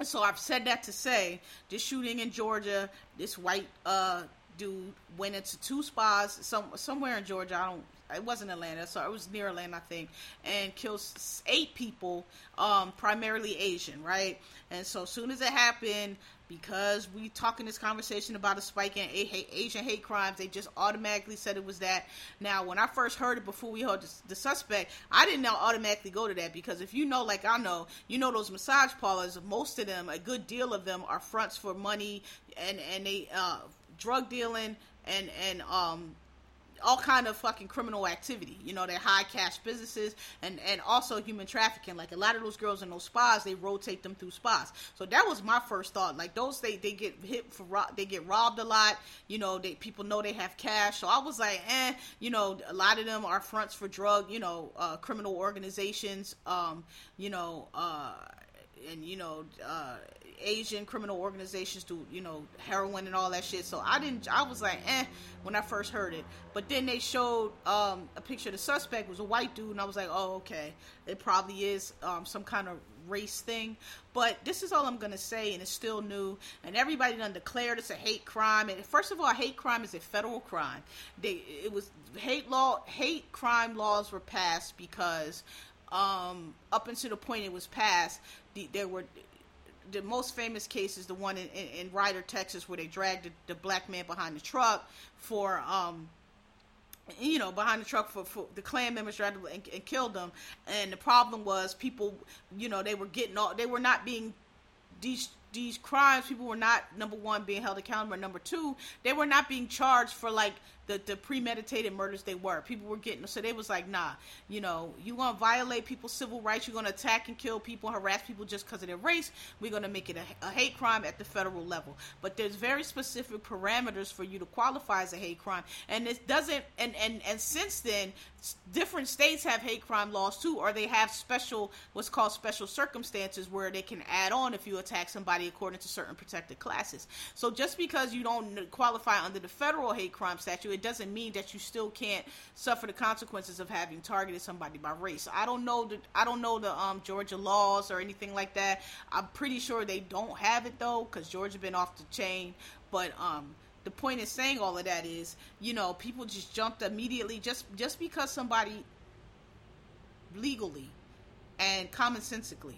so I've said that to say this shooting in Georgia, this white uh dude went into two spas some somewhere in Georgia. I don't it wasn't Atlanta, so it was near Atlanta, I think, and kills eight people, um, primarily Asian, right? And so, as soon as it happened, because we talking this conversation about a spike in Asian hate crimes, they just automatically said it was that. Now, when I first heard it before we heard the suspect, I didn't now automatically go to that because if you know, like I know, you know those massage parlors, most of them, a good deal of them, are fronts for money and and they uh, drug dealing and and um all kind of fucking criminal activity. You know, they're high cash businesses and and also human trafficking. Like a lot of those girls in those spas, they rotate them through spas. So that was my first thought. Like those, they they get hit for they get robbed a lot. You know, they people know they have cash. So I was like, eh, you know, a lot of them are fronts for drug, you know, uh, criminal organizations. Um, you know, uh, and you know. Uh, Asian criminal organizations do, you know, heroin and all that shit. So I didn't, I was like, eh, when I first heard it. But then they showed um, a picture of the suspect was a white dude, and I was like, oh, okay, it probably is um, some kind of race thing. But this is all I'm gonna say, and it's still new. And everybody done declared it's a hate crime. And first of all, hate crime is a federal crime. They, it was hate law, hate crime laws were passed because um, up until the point it was passed, the, there were the most famous case is the one in, in, in Ryder, Texas, where they dragged the, the, black man behind the truck for, um, you know, behind the truck for, for the Klan members dragged and, and killed them. And the problem was people, you know, they were getting all, they were not being these these crimes people were not number one being held accountable number two they were not being charged for like the, the premeditated murders they were. People were getting so they was like, nah, you know, you to violate people's civil rights, you're gonna attack and kill people, harass people just because of their race. We're gonna make it a, a, hate crime at the federal level. But there's very specific parameters for you to qualify as a hate crime, and it doesn't. And and and since then, different states have hate crime laws too, or they have special what's called special circumstances where they can add on if you attack somebody according to certain protected classes. So just because you don't qualify under the federal hate crime statute, it doesn't mean that you still can't suffer the consequences of having targeted somebody by race. I don't know the I don't know the um, Georgia laws or anything like that. I'm pretty sure they don't have it though, because Georgia been off the chain. But um, the point in saying all of that is, you know, people just jumped immediately just just because somebody legally and commonsensically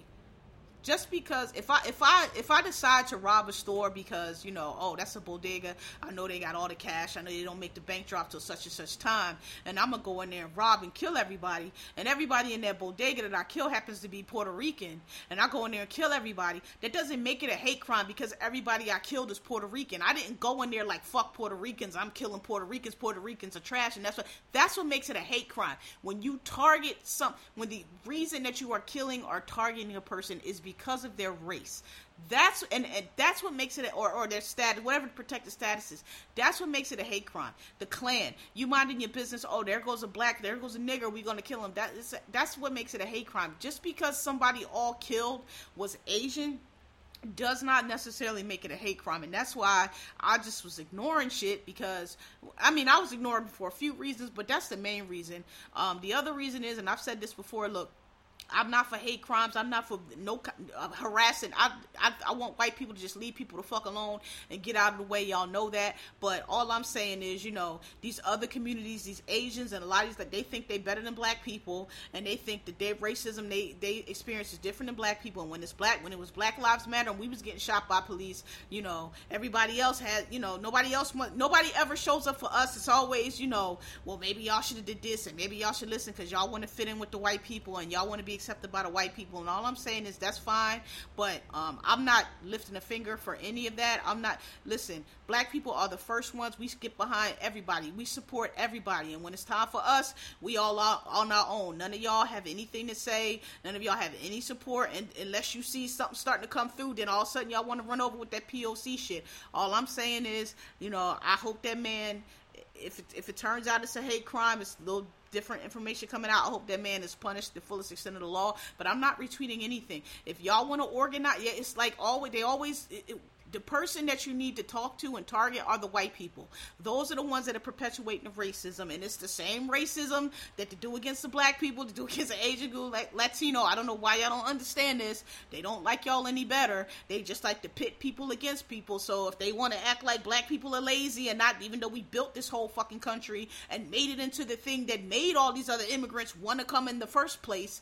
just because if I if I if I decide to rob a store because you know oh that's a bodega I know they got all the cash I know they don't make the bank drop till such and such time and I'm gonna go in there and rob and kill everybody and everybody in that bodega that I kill happens to be Puerto Rican and I go in there and kill everybody that doesn't make it a hate crime because everybody I killed is Puerto Rican. I didn't go in there like fuck Puerto Ricans I'm killing Puerto Ricans Puerto Ricans are trash and that's what that's what makes it a hate crime. When you target some when the reason that you are killing or targeting a person is because because of their race. That's and, and, that's what makes it, or or their status, whatever the protected status is. That's what makes it a hate crime. The Klan, you minding your business. Oh, there goes a black, there goes a nigger. We're gonna kill him. That is that's what makes it a hate crime. Just because somebody all killed was Asian does not necessarily make it a hate crime and that's why i just was ignoring shit because i mean i was ignoring for a few reasons but that's the main reason um, the other reason is and i've said this before look I'm not for hate crimes. I'm not for no uh, harassing. I, I I want white people to just leave people the fuck alone and get out of the way. Y'all know that. But all I'm saying is, you know, these other communities, these Asians and a lot of these, that they think they better than black people, and they think that their racism they they experience is different than black people. And when it's black, when it was Black Lives Matter, and we was getting shot by police, you know, everybody else had, you know, nobody else, nobody ever shows up for us. It's always, you know, well maybe y'all should have did this, and maybe y'all should listen because y'all want to fit in with the white people, and y'all want to be accepted by the white people. And all I'm saying is that's fine, but um, I'm not lifting a finger for any of that. I'm not. Listen, black people are the first ones. We skip behind everybody. We support everybody, and when it's time for us, we all are on our own. None of y'all have anything to say. None of y'all have any support, and unless you see something starting to come through, then all of a sudden y'all want to run over with that POC shit. All I'm saying is, you know, I hope that man if it, if it turns out it's a hate crime, it's a little different information coming out. I hope that man is punished the fullest extent of the law. But I'm not retweeting anything. If y'all want to organize, yeah, it's like always they always. It, it, the person that you need to talk to and target are the white people. Those are the ones that are perpetuating the racism, and it's the same racism that they do against the black people, to do against the Asian group, like Latino. I don't know why y'all don't understand this. They don't like y'all any better. They just like to pit people against people. So if they want to act like black people are lazy and not, even though we built this whole fucking country and made it into the thing that made all these other immigrants want to come in the first place,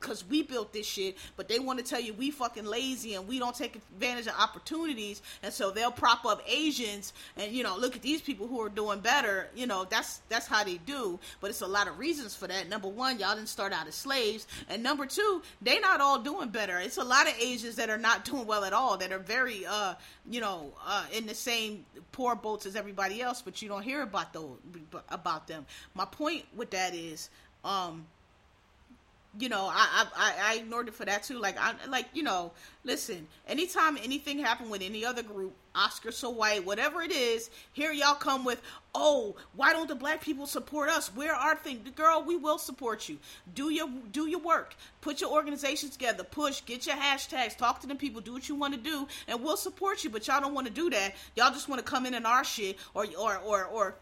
because we built this shit, but they want to tell you we fucking lazy and we don't take advantage of opportunities, and so they'll prop up Asians and you know look at these people who are doing better. You know that's that's how they do, but it's a lot of reasons for that. Number one, y'all didn't start out as slaves, and number two, they not all doing better. It's a lot of Asians that are not doing well at all, that are very uh you know uh in the same poor boats as everybody else, but you don't hear about those about them. My point with that is um you know, I, I I ignored it for that too. Like I like you know, listen. Anytime anything happened with any other group, Oscar so white, whatever it is, here y'all come with, oh, why don't the black people support us? Where are things? Girl, we will support you. Do your do your work. Put your organization together. Push. Get your hashtags. Talk to them people. Do what you want to do, and we'll support you. But y'all don't want to do that. Y'all just want to come in in our shit or or or or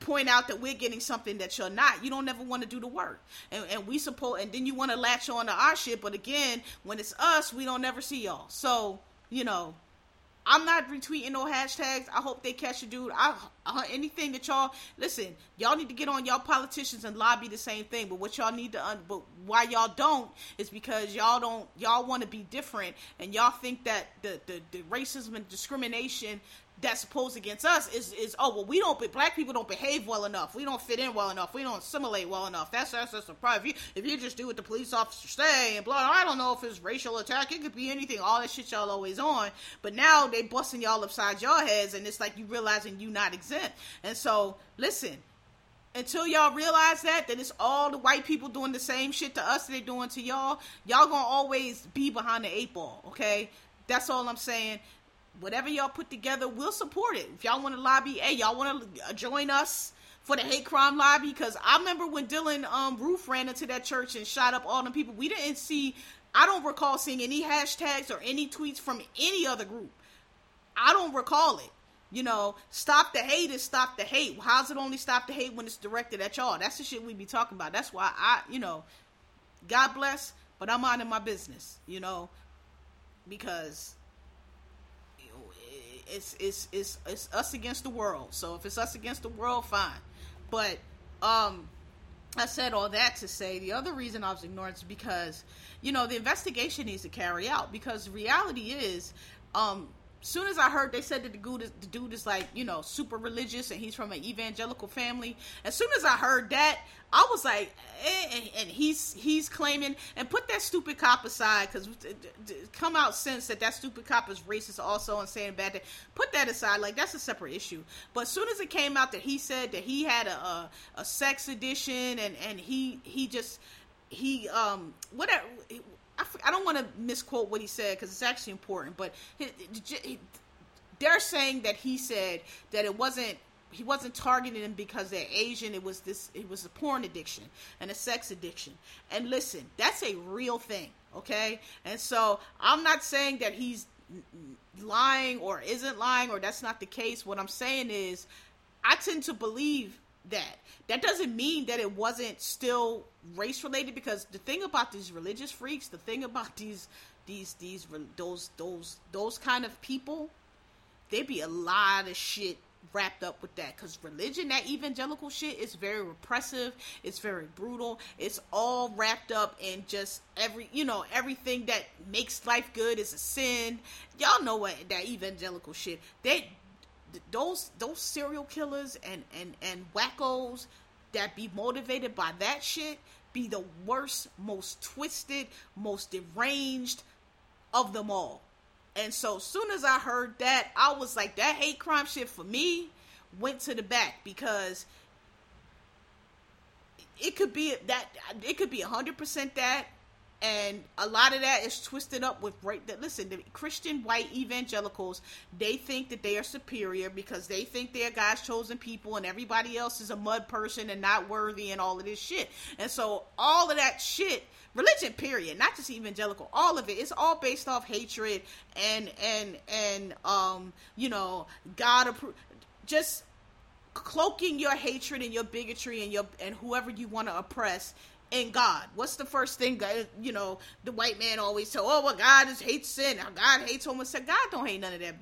point out that we're getting something that you're not. You don't ever want to do the work. And, and we support, and then you want to latch on to our shit. But again, when it's us, we don't ever see y'all. So, you know, I'm not retweeting no hashtags. I hope they catch a dude. I, I, anything that y'all listen, y'all need to get on y'all politicians and lobby the same thing. But what y'all need to, un, but why y'all don't is because y'all don't, y'all want to be different, and y'all think that the, the the racism and discrimination that's supposed against us is is oh well we don't black people don't behave well enough. We don't fit in well enough. We don't assimilate well enough. That's that's just a problem. If you if you just do what the police officers say and blah I don't know if it's racial attack. It could be anything. All that shit y'all always on. But now they busting y'all upside your heads and it's like you realizing you not exempt. And so listen until y'all realize that that it's all the white people doing the same shit to us they doing to y'all. Y'all gonna always be behind the eight ball okay? That's all i'm saying whatever y'all put together, we'll support it. If y'all want to lobby, hey, y'all want to join us for the hate crime lobby? Because I remember when Dylan um, Roof ran into that church and shot up all the people. We didn't see. I don't recall seeing any hashtags or any tweets from any other group. I don't recall it. You know, stop the hate is stop the hate. How's it only stop the hate when it's directed at y'all? That's the shit we be talking about. That's why I, you know, God bless, but I'm minding my business, you know, because it's it's it's it's us against the world. So if it's us against the world, fine. But um, I said all that to say the other reason I was ignoring is because you know the investigation needs to carry out because reality is um soon as I heard they said that the dude, is, the dude is like, you know, super religious and he's from an evangelical family. As soon as I heard that, I was like, eh, and, and, he's he's claiming and put that stupid cop aside because come out since that that stupid cop is racist also and saying bad thing. Put that aside, like that's a separate issue. But as soon as it came out that he said that he had a a, a sex addiction and and he he just he um whatever I, I don't want to misquote what he said because it's actually important, but he, he, they're saying that he said that it wasn't he wasn't targeting them because they're Asian. It was this. It was a porn addiction and a sex addiction. And listen, that's a real thing, okay? And so I'm not saying that he's lying or isn't lying or that's not the case. What I'm saying is, I tend to believe that. That doesn't mean that it wasn't still race related because the thing about these religious freaks, the thing about these these these those those those kind of people, they be a lot of shit wrapped up with that because religion that evangelical shit is very repressive it's very brutal it's all wrapped up in just every you know everything that makes life good is a sin y'all know what that evangelical shit they those those serial killers and and and wackos that be motivated by that shit be the worst most twisted most deranged of them all. And so soon as I heard that, I was like, that hate crime shit for me went to the back because it could be that it could be hundred percent that, and a lot of that is twisted up with right. That listen, the Christian white evangelicals they think that they are superior because they think they're God's chosen people, and everybody else is a mud person and not worthy, and all of this shit. And so all of that shit religion period not just evangelical all of it it's all based off hatred and and and um you know god appro- just cloaking your hatred and your bigotry and your and whoever you want to oppress in God. What's the first thing you know the white man always tell? Oh, well, God is hates sin. God hates homosexuality. God don't hate none of that,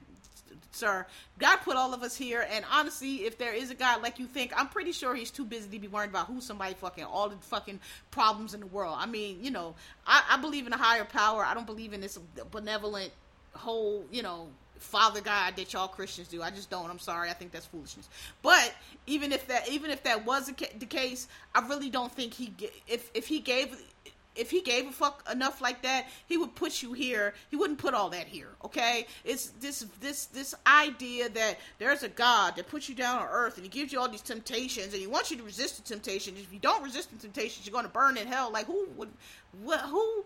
sir. God put all of us here, and honestly, if there is a God like you think, I'm pretty sure He's too busy to be worried about who somebody fucking all the fucking problems in the world. I mean, you know, I, I believe in a higher power. I don't believe in this benevolent whole, you know, father God that y'all Christians do. I just don't. I'm sorry. I think that's foolishness. But even if that even if that was the case, I really don't think he if if he gave if he gave a fuck enough like that, he would put you here. He wouldn't put all that here, okay? It's this this this idea that there's a God that puts you down on earth and he gives you all these temptations and he wants you to resist the temptations. If you don't resist the temptations, you're going to burn in hell. Like who would what who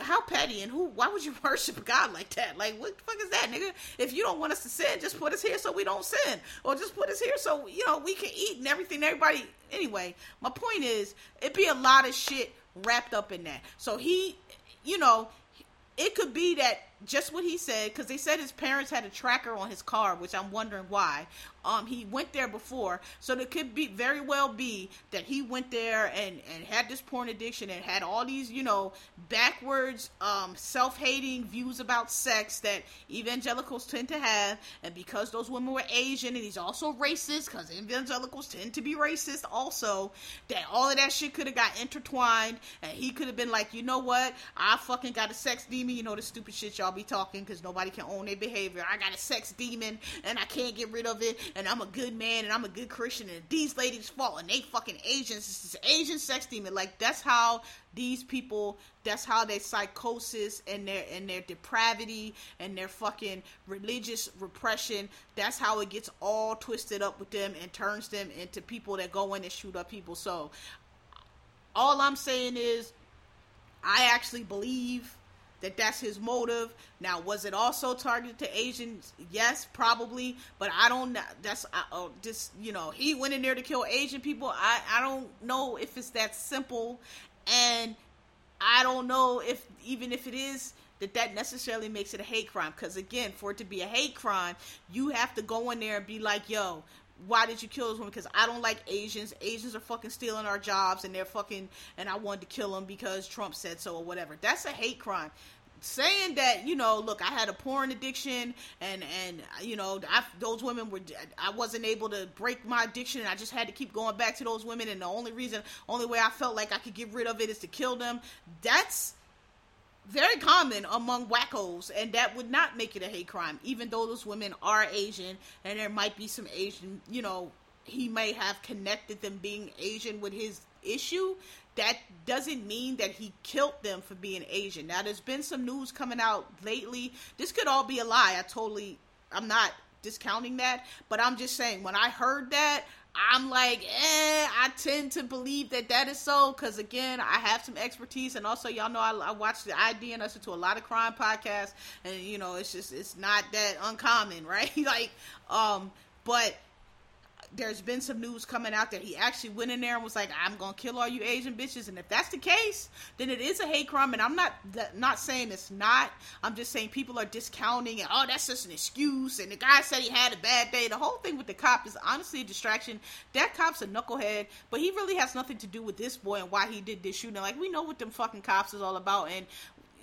how petty and who why would you worship God like that? Like what the fuck is that, nigga? If you don't want us to sin, just put us here so we don't sin. Or just put us here so you know we can eat and everything everybody anyway, my point is it'd be a lot of shit wrapped up in that. So he you know, it could be that just what he said because they said his parents had a tracker on his car, which I'm wondering why. Um, he went there before, so it could be very well be that he went there and and had this porn addiction and had all these you know backwards um self-hating views about sex that evangelicals tend to have, and because those women were Asian and he's also racist because evangelicals tend to be racist also, that all of that shit could have got intertwined and he could have been like, you know what, I fucking got a sex demon, you know the stupid shit y'all y'all be talking because nobody can own their behavior. I got a sex demon and I can't get rid of it, and I'm a good man and I'm a good Christian, and these ladies fall and they fucking Asians. This is Asian sex demon. Like that's how these people. That's how their psychosis and their and their depravity and their fucking religious repression. That's how it gets all twisted up with them and turns them into people that go in and shoot up people. So all I'm saying is I actually believe that that's his motive. Now, was it also targeted to Asians? Yes, probably, but I don't. That's uh, uh, just you know he went in there to kill Asian people. I I don't know if it's that simple, and I don't know if even if it is that that necessarily makes it a hate crime because again for it to be a hate crime you have to go in there and be like yo why did you kill those women? Because I don't like Asians. Asians are fucking stealing our jobs, and they're fucking. And I wanted to kill them because Trump said so, or whatever. That's a hate crime. Saying that, you know, look, I had a porn addiction, and and you know, I, those women were. I wasn't able to break my addiction, and I just had to keep going back to those women. And the only reason, only way I felt like I could get rid of it is to kill them. That's very common among wackos, and that would not make it a hate crime, even though those women are Asian, and there might be some Asian, you know, he may have connected them being Asian with his issue. That doesn't mean that he killed them for being Asian. Now, there's been some news coming out lately. This could all be a lie. I totally, I'm not discounting that, but I'm just saying when I heard that, I'm like, eh, I tend to believe that that is so because again, I have some expertise, and also y'all know I, I watch the ID and listen to a lot of crime podcasts, and you know, it's just it's not that uncommon, right? like, um, but there's been some news coming out that he actually went in there and was like, "I'm gonna kill all you Asian bitches," and if that's the case, then it is a hate crime. And I'm not not saying it's not. I'm just saying people are discounting and oh, that's just an excuse. And the guy said he had a bad day. The whole thing with the cop is honestly a distraction. That cop's a knucklehead, but he really has nothing to do with this boy and why he did this shooting. Like we know what them fucking cops is all about, and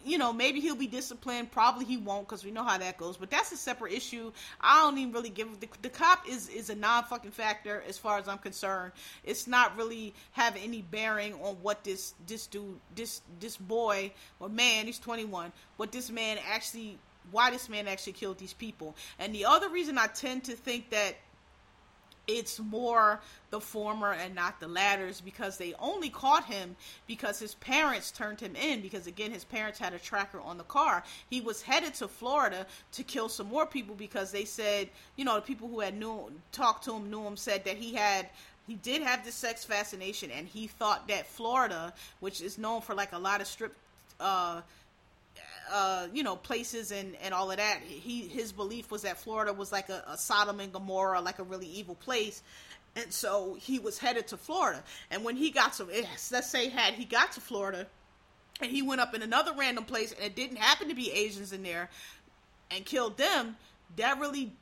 you know, maybe he'll be disciplined. Probably he won't because we know how that goes. But that's a separate issue. I don't even really give the, the cop is is a non fucking factor as far as I'm concerned. It's not really having any bearing on what this this dude this this boy or man he's 21. What this man actually why this man actually killed these people. And the other reason I tend to think that it's more the former and not the latters because they only caught him because his parents turned him in because again his parents had a tracker on the car. He was headed to florida to kill some more people because they said you know the people who had knew talked to him knew him said that he had he did have this sex fascination and he thought that florida which is known for like a lot of strip uh uh, you know, places and, and all of that. He his belief was that Florida was like a, a Sodom and Gomorrah, like a really evil place, and so he was headed to Florida. And when he got to, let's say, had he got to Florida, and he went up in another random place, and it didn't happen to be Asians in there, and killed them, that really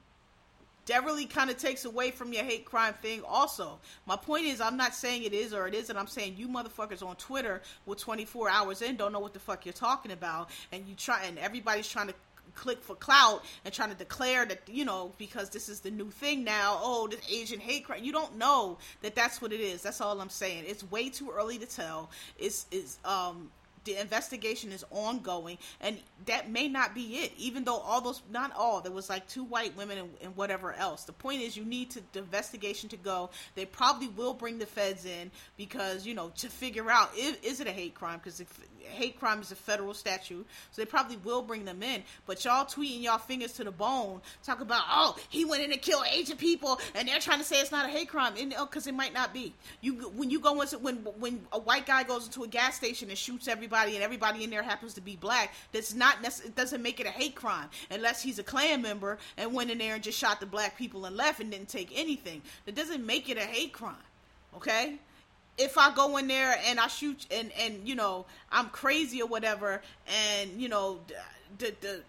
that really kind of takes away from your hate crime thing also. My point is i'm not saying it is or it isn't. I'm saying you motherfuckers on twitter with 24 hours in don't know what the fuck you're talking about. And you try and everybody's trying to click for clout and trying to declare that you know because this is the new thing now. Oh this asian hate crime. You don't know that that's what it is. That's all i'm saying. It's way too early to tell. It's is um the investigation is ongoing and that may not be it even though all those not all there was like two white women and, and, whatever else. The point is you need to the investigation to go. They probably will bring the feds in because you know to figure out if, is it a hate crime? Because hate crime is a federal statute so they probably will bring them in. But y'all tweeting y'all fingers to the bone talk about oh he went in and killed asian people and they're trying to say it's not a hate crime and oh, because it might not be. You when you go into when when a white guy goes into a gas station and shoots everybody everybody and everybody in there happens to be black, that's not it doesn't make it a hate crime unless he's a Klan member and went in there and just shot the black people and left and didn't take anything. That doesn't make it a hate crime. Okay? If I go in there and I shoot and and you know I'm crazy or whatever and you know the the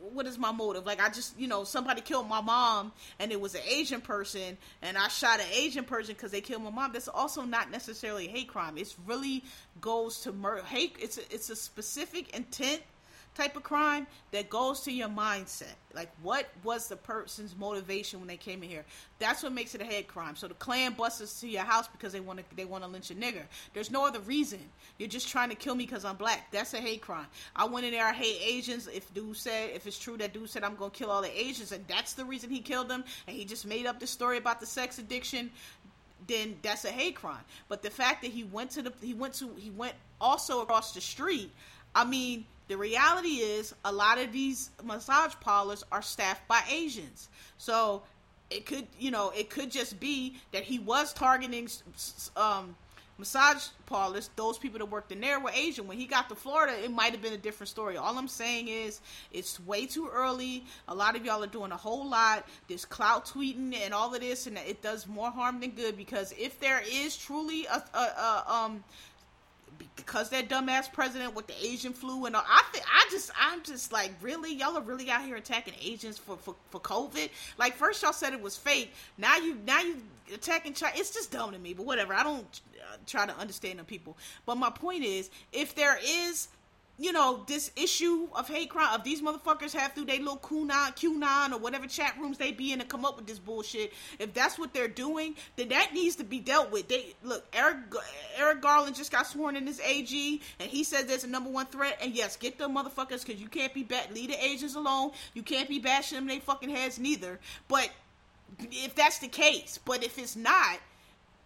what is my motive? Like I just, you know, somebody killed my mom and it was an Asian person and I shot an Asian person because they killed my mom. That's also not necessarily a hate crime. It's really goes to murder. Hate. It's a, it's a specific intent type of crime that goes to your mindset. Like, what was the person's motivation when they came in here? That's what makes it a hate crime. So the Klan busts to your house because they want to they want to lynch a nigger. There's no other reason. You're just trying to kill me because I'm black. That's a hate crime. I went in there. I hate Asians. If dude said, if it's true that dude said I'm gonna kill all the Asians, and that's the reason he killed them, and he just made up the story about the sex addiction, then that's a hate crime. But the fact that he went to the he went to he went also across the street. I mean, the reality is a lot of these massage parlors are staffed by Asians. So it could, you know, it could just be that he was targeting um, massage parlors. Those people that worked in there were Asian. When he got to Florida, it might have been a different story. All I'm saying is it's way too early. A lot of y'all are doing a whole lot. There's clout tweeting and all of this, and it does more harm than good. Because if there is truly a, a, a um because that dumbass president with the Asian flu and all, I think I just I'm just like really y'all are really out here attacking Asians for, for for COVID. Like first y'all said it was fake. Now you now you attacking China. It's just dumb to me. But whatever. I don't uh, try to understand the people. But my point is, if there is you know, this issue of hate crime of these motherfuckers have through their little QAnon, QAnon or whatever chat rooms they be in to come up with this bullshit. If that's what they're doing, then that needs to be dealt with. They look, Eric Merrick Garland just got sworn in as AG, and he says there's a number one threat. And yes, get them motherfuckers because you can't be bat leave the Asians alone. You can't be bashing them they fucking heads neither. But if that's the case, but if it's not,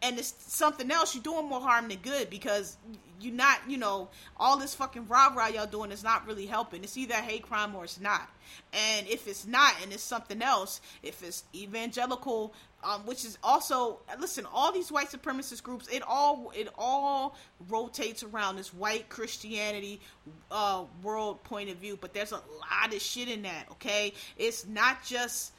and it's something else, you're doing more harm than good because you're not, you know, all this fucking rah rah y'all doing is not really helping. It's either hate crime or it's not. And if it's not, and it's something else, if it's evangelical, um, which is also listen, all these white supremacist groups, it all it all rotates around this white Christianity uh, world point of view. But there's a lot of shit in that. Okay, it's not just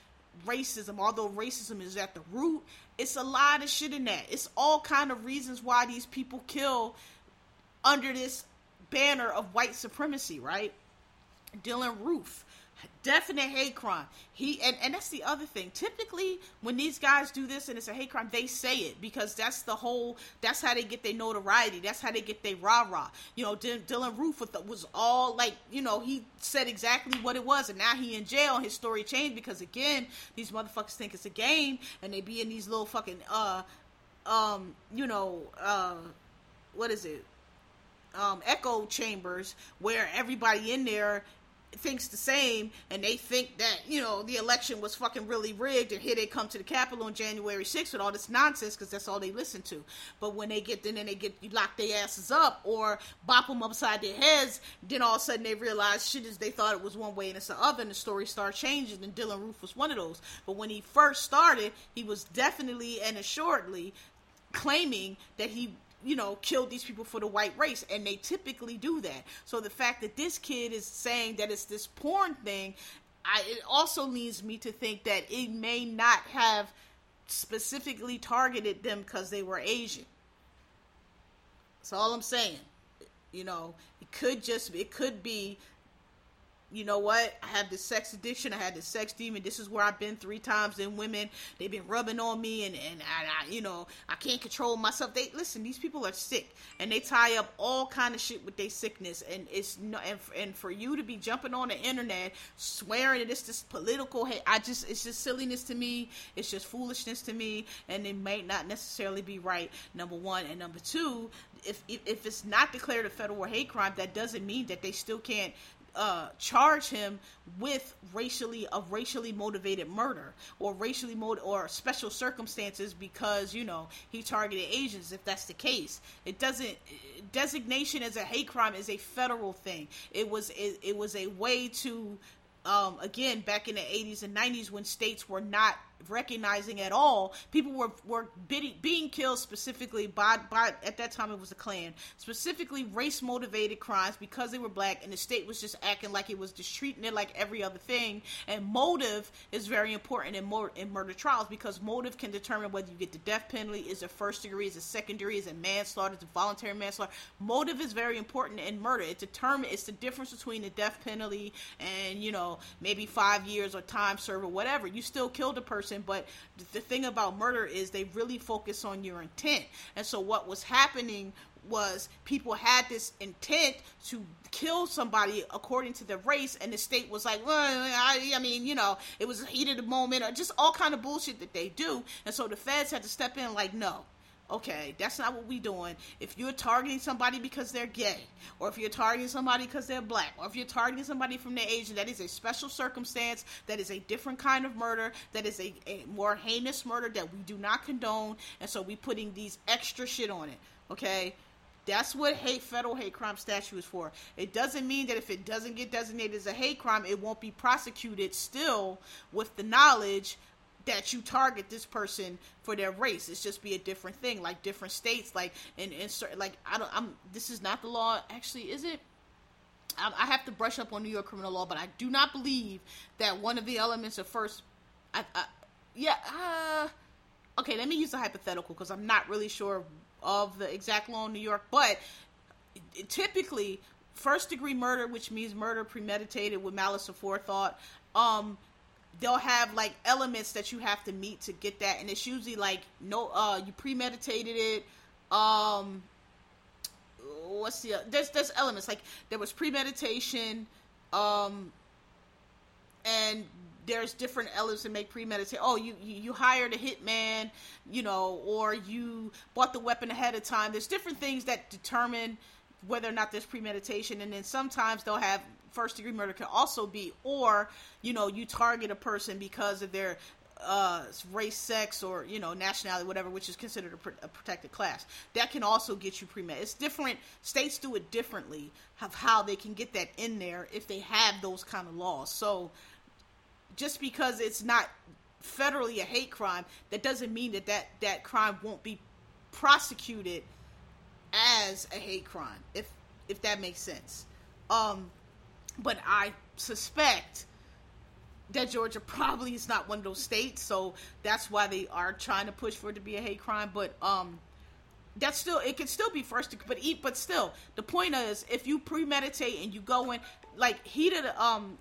racism, although racism is at the root, it's a lot of shit in that. It's all kind of reasons why these people kill under this banner of white supremacy, right? Dylan Roof definite hate crime. He and, and that's the other thing. Typically, when these guys do this and it's a hate crime, they say it because that's the whole. That's how they get their notoriety. That's how they get their rah rah. You know, D- Dylan Roof was all like, you know, he said exactly what it was, and now he in jail. His story changed because again, these motherfuckers think it's a game, and they be in these little fucking uh, um, you know, uh, what is it? Um, echo chambers where everybody in there thinks the same and they think that you know the election was fucking really rigged and here they come to the capitol on january 6th with all this nonsense because that's all they listen to. But when they get then they get you lock their asses up or bop them upside their heads then all of a sudden they realize shit is they thought it was one way and it's the other and the story started changing and dylan roof was one of those. But when he first started he was definitely and assuredly claiming that he you know, kill these people for the white race, and they typically do that. So the fact that this kid is saying that it's this porn thing, I, it also leads me to think that it may not have specifically targeted them because they were Asian. That's all I'm saying. You know, it could just it could be you know what? I have this sex addiction. I had this sex demon. This is where I've been three times. And women, they've been rubbing on me, and and I, I, you know, I can't control myself. They listen. These people are sick, and they tie up all kind of shit with their sickness. And it's no, and, and for you to be jumping on the internet swearing that it's this political hate, I just it's just silliness to me. It's just foolishness to me, and it may not necessarily be right. Number one, and number two, if, if, if it's not declared a federal hate crime, that doesn't mean that they still can't uh, charge him with racially a racially motivated murder or racially mode or special circumstances because you know he targeted Asians. If that's the case, it doesn't designation as a hate crime is a federal thing. It was it, it was a way to um, again back in the 80s and 90s when states were not recognizing at all. People were were bidding, being killed specifically by by at that time it was a Klan, specifically race motivated crimes because they were black, and the state was just acting like it was just treating it like every other thing. And motive is very important in, mur- in murder trials because motive can determine whether you get the death penalty, is it first degree, is it second degree, is it manslaughter, is it voluntary manslaughter. Motive is very important in murder. It determines it's the difference between the death penalty and you know maybe five years or time served or whatever. You still killed a person person, but the thing about murder is they really focus on your intent. And so what was happening was people had this intent to kill somebody according to their race and the state was like well I, I mean you know it was a heat of the moment or just all kind of bullshit that they do and so the feds had to step in like no okay, that's not what we're doing. If you're targeting somebody because they're gay, or if you're targeting somebody because they're black, or if you're targeting somebody from the Asian, that is a special circumstance. That is a different kind of murder. That is a, a more heinous murder that we do not condone. And so we putting these extra shit on it. Okay. That's what hate federal hate crime statute is for. It doesn't mean that if it doesn't get designated as a hate crime, it won't be prosecuted still with the knowledge that you target this person for their race. It's just be a different thing, like different states, like and in certain, like I don't. I'm. This is not the law. Actually, is it? I, I have to brush up on New York criminal law, but I do not believe that one of the elements of first. I, I yeah. Uh, okay, let me use a hypothetical because I'm not really sure of the exact law in New York, but typically first degree murder, which means murder premeditated with malice aforethought, um, they'll have like elements that you have to meet to get that. And it's usually like no uh you premeditated it um what's the there's there's elements. Like there was premeditation um and there's different elements that make premeditate oh you, you you hired a hitman you know or you bought the weapon ahead of time. There's different things that determine whether or not there's premeditation. And then sometimes they'll have first degree murder can also be, or you know, you target a person because of their uh, race, sex, or you know, nationality, whatever, which is considered a, a protected class. That can also get you pre-med. It's different. States do it differently of how they can get that in there if they have those kind of laws. So, just because it's not federally a hate crime, that doesn't mean that that, that crime won't be prosecuted as a hate crime. If if that makes sense. Um, but I suspect that Georgia probably is not one of those states, so that's why they are trying to push for it to be a hate crime. But um, that's still it could still be first degree, but eat. But still, the point is, if you premeditate and you go in like heated, um,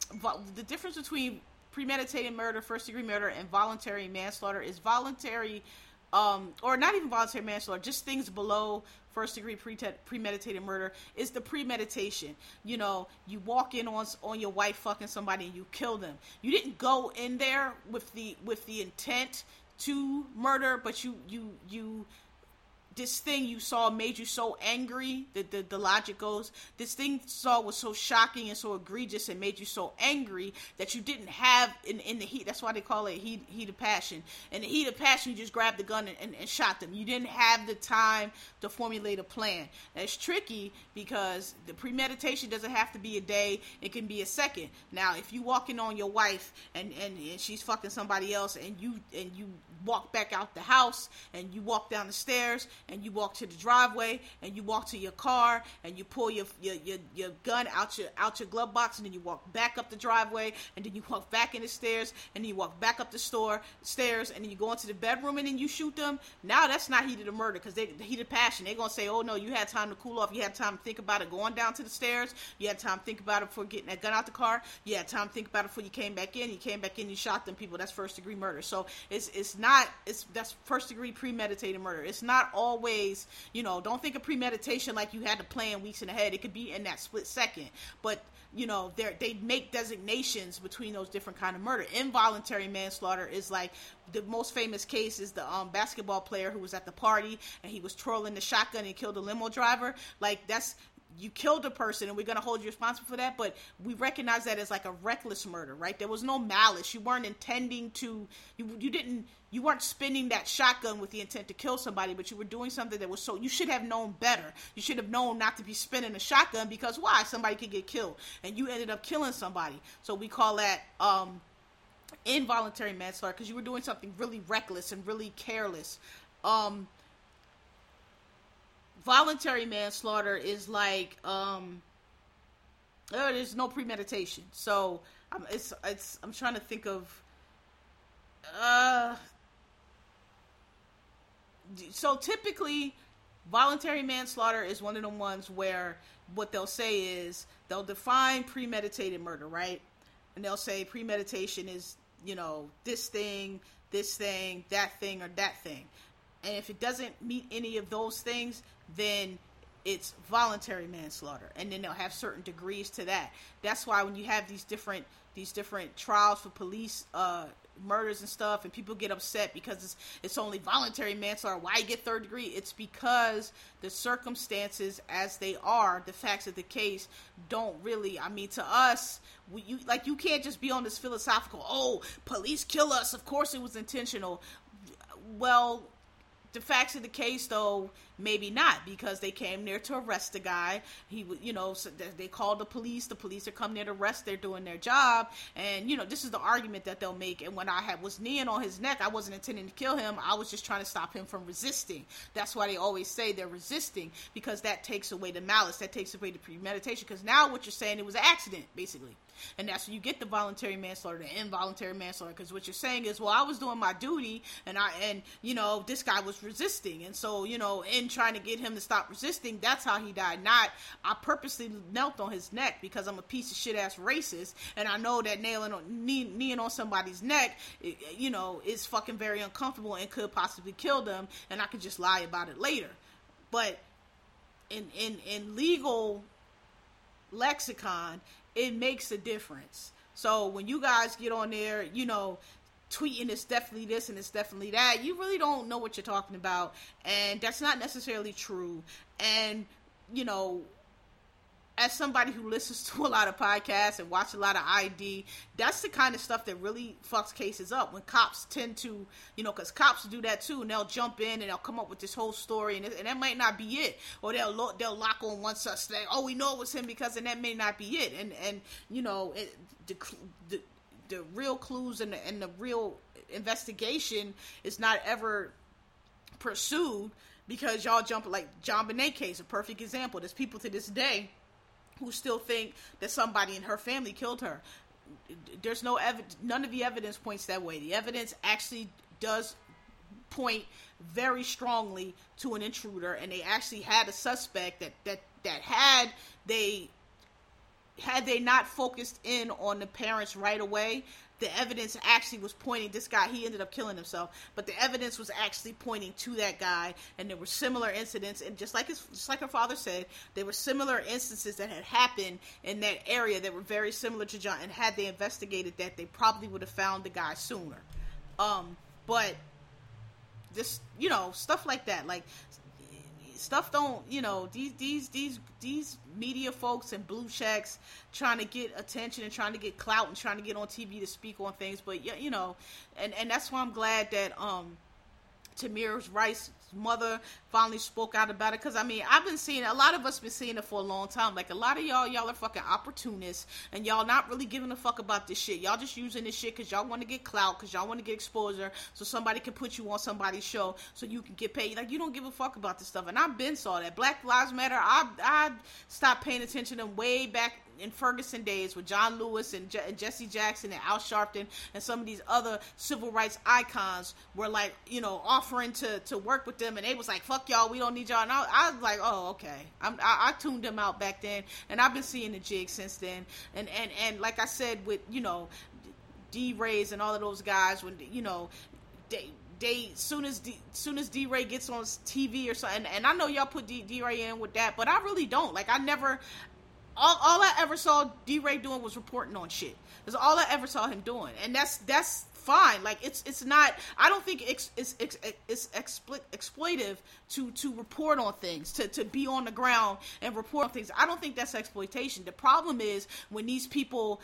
the difference between premeditated murder, first degree murder, and voluntary manslaughter is voluntary, um, or not even voluntary manslaughter, just things below first degree premeditated murder is the premeditation. You know, you walk in on on your wife fucking somebody and you kill them. You didn't go in there with the with the intent to murder, but you you you this thing you saw made you so angry that the, the logic goes this thing saw was so shocking and so egregious and made you so angry that you didn't have in, in the heat that's why they call it heat, heat of passion. In the heat of passion you just grabbed the gun and, and, and shot them. You didn't have the time to formulate a plan. That's tricky because the premeditation doesn't have to be a day it can be a second. Now if you walking on your wife and, and, and she's fucking somebody else and you and you walk back out the house and you walk down the stairs and you walk to the driveway and you walk to your car and you pull your your, your, your gun out your out your glove box and then you walk back up the driveway and then you walk back in the stairs and then you walk back up the store stairs and then you go into the bedroom and then you shoot them. Now that's not heated of murder because they the heated passion. They're gonna say oh no you had time to cool off. You had time to think about it going down to the stairs. You had time to think about it before getting that gun out the car. You had time to think about it before you came back in. You came back in you shot them people. That's first degree murder. So it's it's not it's that's first degree premeditated murder. It's not always, you know, don't think of premeditation like you had to plan weeks in ahead. It could be in that split second. But you know, they they make designations between those different kind of murder. Involuntary manslaughter is like the most famous case is the um, basketball player who was at the party and he was twirling the shotgun and killed a limo driver. Like that's you killed a person and we're going to hold you responsible for that but we recognize that as like a reckless murder right? There was no malice. You weren't intending to you, you didn't you weren't spinning that shotgun with the intent to kill somebody but you were doing something that was so you should have known better. You should have known not to be spinning a shotgun because why? Somebody could get killed and you ended up killing somebody. So we call that um involuntary manslaughter because you were doing something really reckless and really careless. Um voluntary manslaughter is like um oh, there's no premeditation. So I'm it's it's I'm trying to think of uh so typically voluntary manslaughter is one of the ones where what they'll say is they'll define premeditated murder, right? And they'll say premeditation is, you know, this thing, this thing, that thing, or that thing. And if it doesn't meet any of those things, then it's voluntary manslaughter. And then they'll have certain degrees to that. That's why when you have these different these different trials for police uh, murders and stuff and people get upset because it's it's only voluntary manslaughter why get third degree? It's because the circumstances as they are the facts of the case don't really i mean to us we, you like you can't just be on this philosophical oh police kill us. Of course it was intentional. Well the facts of the case, though, maybe not because they came there to arrest the guy. He, you know, so they called the police. The police are coming there to arrest. They're doing their job, and you know, this is the argument that they'll make. And when I had was kneeing on his neck, I wasn't intending to kill him. I was just trying to stop him from resisting. That's why they always say they're resisting because that takes away the malice. That takes away the premeditation. Because now what you're saying it was an accident, basically and that's when you get the voluntary manslaughter, the involuntary manslaughter. Because what you're saying is, well, I was doing my duty, and I and you know this guy was resisting, and so you know in trying to get him to stop resisting, that's how he died. Not I purposely knelt on his neck because I'm a piece of shit ass racist, and I know that nailing on knee, kneeing on somebody's neck, you know, is fucking very uncomfortable and could possibly kill them, and I could just lie about it later. But in in in legal lexicon, it makes a difference. So when you guys get on there, you know, tweeting it's definitely this and it's definitely that, you really don't know what you're talking about, and that's not necessarily true. And you know, as somebody who listens to a lot of podcasts and watch a lot of ID, that's the kind of stuff that really fucks cases up. When cops tend to, you know, because cops do that too, and they'll jump in and they'll come up with this whole story, and, and that might not be it, or they'll lo- they'll lock on one suspect. Oh, we know it was him because, and that may not be it. And and you know, it, the, the the real clues and the, and the real investigation is not ever pursued because y'all jump like JonBenét case, a perfect example. There's people to this day who still think that somebody in her family killed her. there's no evidence. None of the evidence points that way. The evidence actually does point very strongly to an intruder, and they actually had a suspect that that that had they had they not focused in on the parents right away, the evidence actually was pointing this guy he ended up killing himself but the evidence was actually pointing to that guy and there were similar incidents and just like his just like her father said there were similar instances that had happened in that area that were very similar to John and had they investigated that they probably would have found the guy sooner. Um but just you know stuff like that like stuff don't you know these these these these media folks and blue checks trying to get attention and trying to get clout and trying to get on TV to speak on things but yeah, you know and and that's why I'm glad that um Tamir Rice's mother finally spoke out about it because I mean I've been seeing a lot of us been seeing it for a long time. Like a lot of y'all, y'all are fucking opportunists and y'all not really giving a fuck about this shit. Y'all just using this shit because y'all want to get clout, because y'all want to get exposure, so somebody can put you on somebody's show so you can get paid. Like you don't give a fuck about this stuff. And I've been saw that Black Lives Matter. I I stopped paying attention to them way back in Ferguson days with John Lewis and, Je- Jesse Jackson and Al Sharpton and some of these other civil rights icons were like, you know, offering to, to work with them, and they was like, "Fuck y'all, we don't need y'all." And I, I was like, "Oh, okay." I, I tuned them out back then, and I've been seeing the jig since then. And and and like I said, with you know, DeRays and all of those guys, when you know, they they soon as D, soon as DeRay gets on TV or something, and, and I know y'all put D, DeRay in with that, but I really don't. Like I never, all, all I ever saw DeRay doing was reporting on shit. That's all I ever saw him doing, and that's that's fine. Like it's it's not. I don't think it's it's it's, it's exploit, exploitive to to report on things, to to be on the ground and report on things. I don't think that's exploitation. The problem is when these people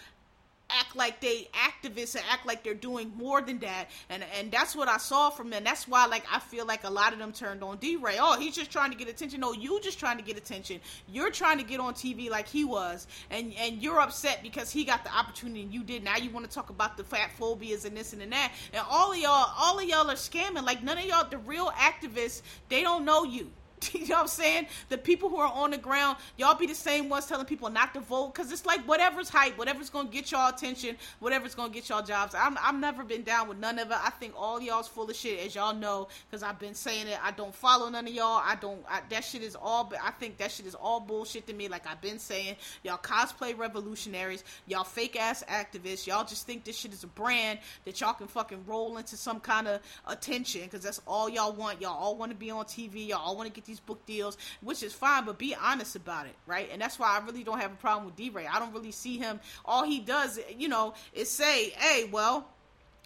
act like they activists and act like they're doing more than that. And and that's what I saw from them. That's why like I feel like a lot of them turned on DeRay. Oh he's just trying to get attention. No you just trying to get attention. You're trying to get on TV like he was. And and you're upset because he got the opportunity and you did. Now you want to talk about the fat phobias and this and that. And all of y'all all of y'all are scamming. Like none of y'all the real activists they don't know you you know what I'm saying? The people who are on the ground, y'all be the same ones telling people not to vote because it's like whatever's hype, whatever's gonna get y'all attention, whatever's gonna get y'all jobs. I'm I've never been down with none of it. I think all y'all's full of shit, as y'all know, because I've been saying it. I don't follow none of y'all. I don't. I, that shit is all. But I think that shit is all bullshit to me. Like I've been saying, y'all cosplay revolutionaries, y'all fake ass activists. Y'all just think this shit is a brand that y'all can fucking roll into some kind of attention because that's all y'all want. Y'all all want to be on TV. Y'all all want to get these book deals, which is fine, but be honest about it, right? And that's why I really don't have a problem with DeRay. I don't really see him. All he does, you know, is say, hey, well,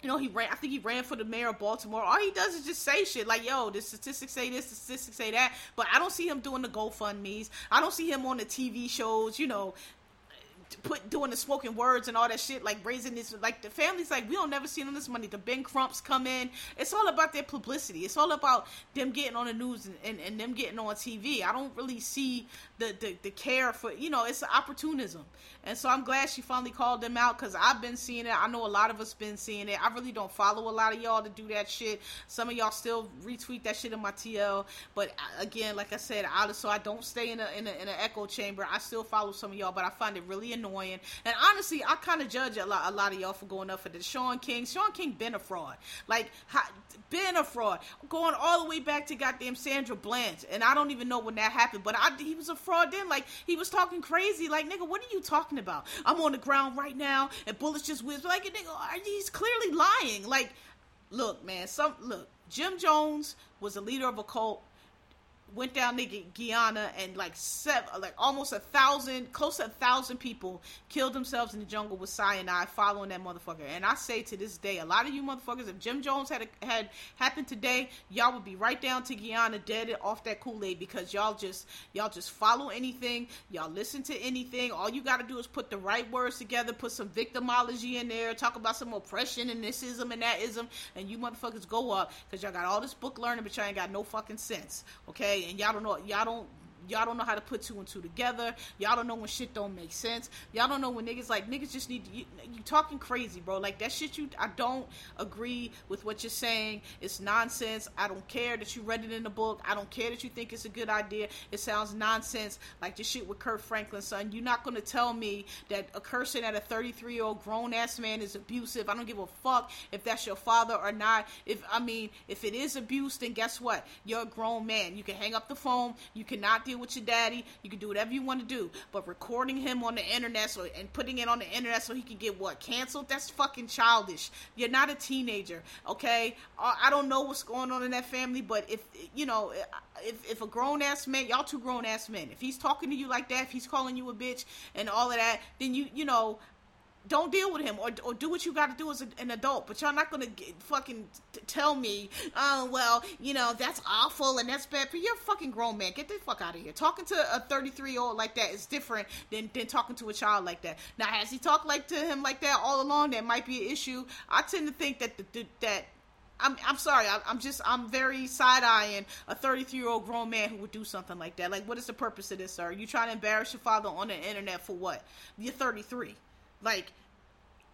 you know, he ran. I think he ran for the mayor of Baltimore. All he does is just say shit like, "Yo, the statistics say this, the statistics say that." But I don't see him doing the GoFundmes. I don't see him on the TV shows. You know, put doing the spoken words and all that shit, like raising this, like the family's like, we don't never see them this money. The Ben Crumps come in. It's all about their publicity. It's all about them getting on the news and, and, and them getting on TV. I don't really see the, the, the care for, you know, it's opportunism. And so I'm glad she finally called them out because I've been seeing it. I know a lot of us been seeing it. I really don't follow a lot of y'all to do that shit. Some of y'all still retweet that shit in my TL. But uh, again, like I said, I, so I don't stay in a, in, an echo chamber. I still follow some of y'all, but I find it really annoying. And honestly, I kind of judge a lot, a lot of y'all for going up for the Shaun King. Shaun King been a fraud. Like, been a fraud. Going all the way back to goddamn Sandra Bland. And I don't even know when that happened, but I, he was a fraud then. Like, he was talking crazy. Like, nigga, what are you talking talking about? I'm on the ground right now, and bullets just whiz. Like, nigga, he's clearly lying. Like, look, man, some look. Jim Jones was a leader of a cult went down to Guyana and like seven, like almost a thousand, close to a thousand people killed themselves in the jungle with cyanide following that motherfucker. And I say to this day, a lot of you motherfuckers, if Jim Jones had had happened today, y'all would be right down to Guyana dead off that Kool Aid because y'all just y'all just follow anything, y'all listen to anything. All you got to do is put the right words together, put some victimology in there, talk about some oppression and thisism and that ism, and you motherfuckers go up because y'all got all this book learning, but y'all ain't got no fucking sense. Okay, and y'all don't know y'all don't y'all don't know how to put two and two together. Y'all don't know when shit don't make sense. Y'all don't know when niggas like niggas just need to, you, you talking crazy, bro. Like that shit you I don't agree with what you're saying. It's nonsense. I don't care that you read it in the book. I don't care that you think it's a good idea. It sounds nonsense. Like this shit with Kirk Franklin, son. You're not gonna tell me that a cursing at a 33 year old grown ass man is abusive. I don't give a fuck if that's your father or not. If I mean, if it is abuse, then guess what? You're a grown man. You can hang up the phone. You cannot deal with your daddy. You can do whatever you want to do. But recording him on the internet so and putting it on the internet so he can get what canceled? That's fucking childish. You're not a teenager, okay? Uh, I don't know what's going on in that family, but if you know, if if a grown ass man, y'all two grown ass men, if he's talking to you like that, if he's calling you a bitch and all of that, then you you know don't deal with him or, or do what you got to do as a, an adult but y'all not gonna get, fucking t- tell me oh well you know that's awful and that's bad but you're a fucking grown man get the fuck out of here talking to a 33 year old like that is different than, than talking to a child like that now has he talked like to him like that all along that might be an issue i tend to think that the, the that I'm, I'm sorry. I, am just I'm very side eyeing a 33 year old grown man who would do something like that. Like, what is the purpose of this, sir? You trying to embarrass your father on the internet for what? You're 33. Like,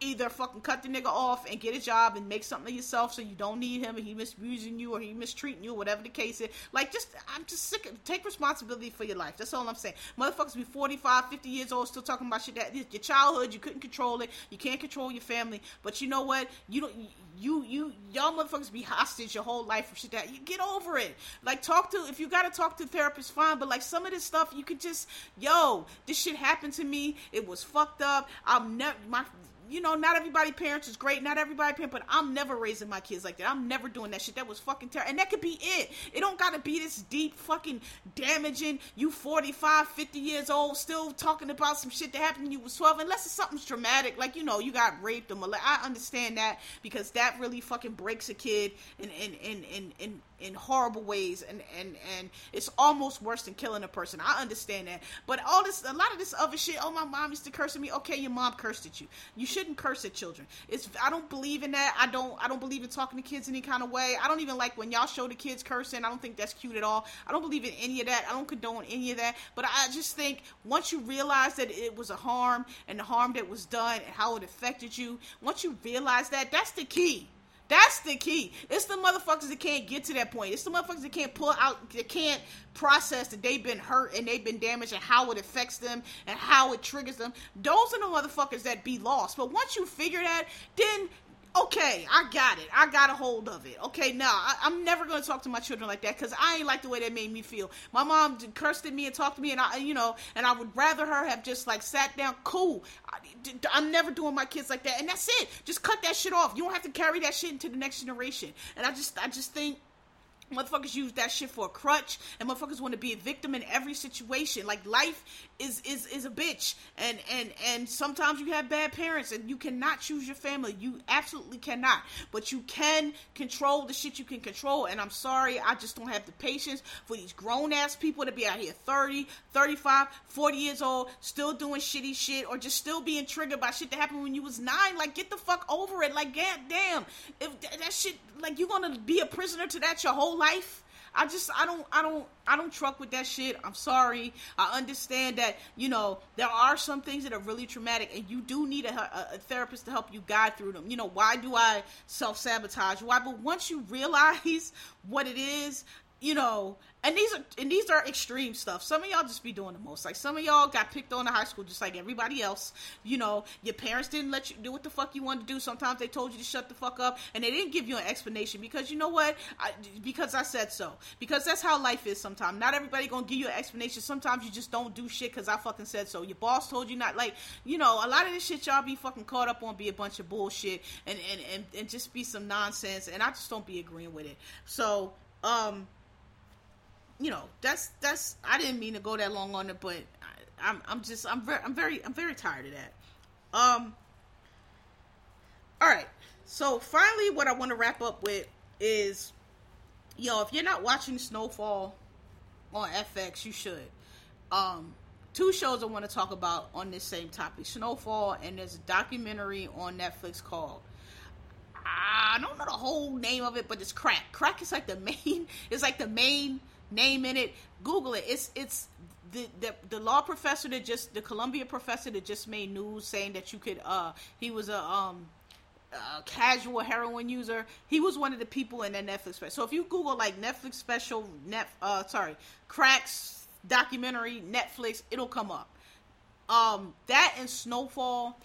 either fucking cut the nigga off and get a job and make something of yourself so you don't need him and he misusing you or he mistreating you, whatever the case is. Like, just, I'm just sick of, take responsibility for your life. That's all I'm saying. Motherfuckers be 45, 50 years old still talking about shit that your childhood, you couldn't control it, you can't control your family, but you know what? You don't, you, you, y'all motherfuckers be hostage your whole life for shit that, you get over it. Like, talk to, if you gotta talk to therapist, fine, but like some of this stuff, you could just, yo, this shit happened to me, it was fucked up, I'm never, my, you know, not everybody parents is great, not everybody parent, but I'm never raising my kids like that. I'm never doing that shit. That was fucking terrible. And that could be it. It don't gotta be this deep fucking damaging. You 45, 50 years old, still talking about some shit that happened when you was 12, unless it's something traumatic, like, you know, you got raped or molested. I understand that because that really fucking breaks a kid and and and in, in in horrible ways and and and it's almost worse than killing a person. I understand that. But all this a lot of this other shit oh my mom used to curse at me. Okay your mom cursed at you. You shouldn't curse at children. It's i don't believe in that. I don't i don't believe in talking to kids any kind of way. I don't even like when y'all show the kids cursing. I don't think that's cute at all. I don't believe in any of that. I don't condone any of that. But i just think once you realize that it was a harm and the harm that was done and how it affected you once you realize that that's the key that's the key. It's the motherfuckers that can't get to that point. It's the motherfuckers that can't pull out, that can't process that they've been hurt and they've been damaged and how it affects them and how it triggers them. Those are the motherfuckers that be lost. But once you figure that, then okay, I got it. I got a hold of it. Okay, now I, am never going to talk to my children like that because I ain't like the way that made me feel. My mom cursed at me and talked to me, and I, you know, and I would rather her have just like sat down, cool. I, I'm never doing my kids like that, and that's it. Just cut that shit off. You don't have to carry that shit into the next generation. And I just, I just think Motherfuckers use that shit for a crutch, and motherfuckers want to be a victim in every situation. Like life is is is a bitch, and and and sometimes you have bad parents, and you cannot choose your family. You absolutely cannot, but you can control the shit you can control. And I'm sorry, I just don't have the patience for these grown ass people to be out here 30, 35, 40 years old, still doing shitty shit, or just still being triggered by shit that happened when you was nine. Like get the fuck over it. Like god damn, if that shit, like you're gonna be a prisoner to that your whole life. I just I don't I don't I don't truck with that shit. I'm sorry. I understand that you know there are some things that are really traumatic, and you do need a, a, therapist to help you guide through them. You know why do I self sabotage? Why? But once you realize what it is, you know, and these are and these are extreme stuff. Some of y'all just be doing the most. Like some of y'all got picked on in high school just like everybody else. You know, your parents didn't let you do what the fuck you wanted to do. Sometimes they told you to shut the fuck up, and they didn't give you an explanation because you know what? I, because I said so. Because that's how life is. Sometimes not everybody gonna give you an explanation. Sometimes you just don't do shit because I fucking said so. Your boss told you not. Like you know, a lot of this shit y'all be fucking caught up on be a bunch of bullshit and and and, and just be some nonsense. And I just don't be agreeing with it. So um you know, that's that's. I didn't mean to go that long on it, but I, I'm I'm just I'm very I'm very I'm very tired of that. Um. All right. So finally, what I want to wrap up with is, yo, if you're not watching Snowfall on FX, you should. Um, two shows I want to talk about on this same topic: Snowfall, and there's a documentary on Netflix called I don't know the whole name of it, but it's Crack. Crack is like the main. It's like the main name in it. Google it. It's it's the, the the law professor that just the Columbia professor that just made news saying that you could uh he was a um a casual heroin user. He was one of the people in that Netflix special. So if you Google like Netflix special, net uh sorry, cracks documentary Netflix, it'll come up. Um, that and Snowfall.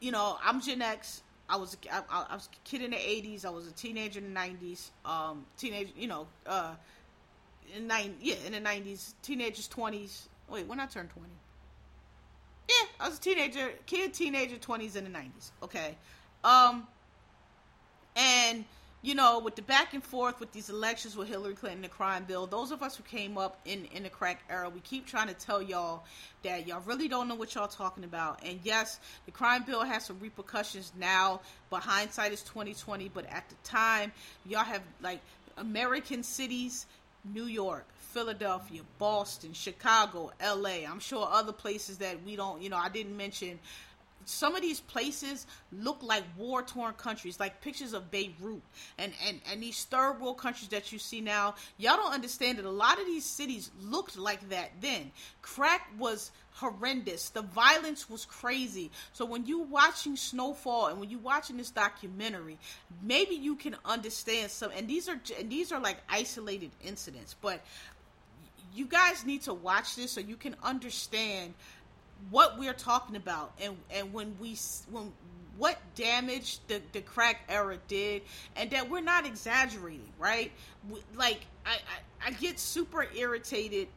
You know, I'm Gen X. I was I, I was a kid in the '80s. I was a teenager in the '90s. Um, teenage, you know, uh, in nine yeah in the '90s, teenagers, '20s. Wait, when I turned 20. Yeah, I was a teenager, kid, teenager, 20s in the 90s. Okay, um, and you know, with the back and forth with these elections with Hillary Clinton, and the crime bill, those of us who came up in, in the crack era, we keep trying to tell y'all that y'all really don't know what y'all talking about. And yes, the crime bill has some repercussions now, but hindsight is 2020. But at the time, y'all have like American cities, New York, Philadelphia, Boston, Chicago, LA. I'm sure other places that we don't, you know, I didn't mention some of these places look like war torn countries, like pictures of Beirut and, and, and these third world countries that you see now. Y'all don't understand that a lot of these cities looked like that then. Crack was horrendous. The violence was crazy. So when you watching Snowfall and when you watching this documentary, maybe you can understand some. And these are and these are like isolated incidents, but you guys need to watch this so you can understand what we're talking about and and when we when what damage the, the crack era did and that we're not exaggerating right? Like I, I, I get super irritated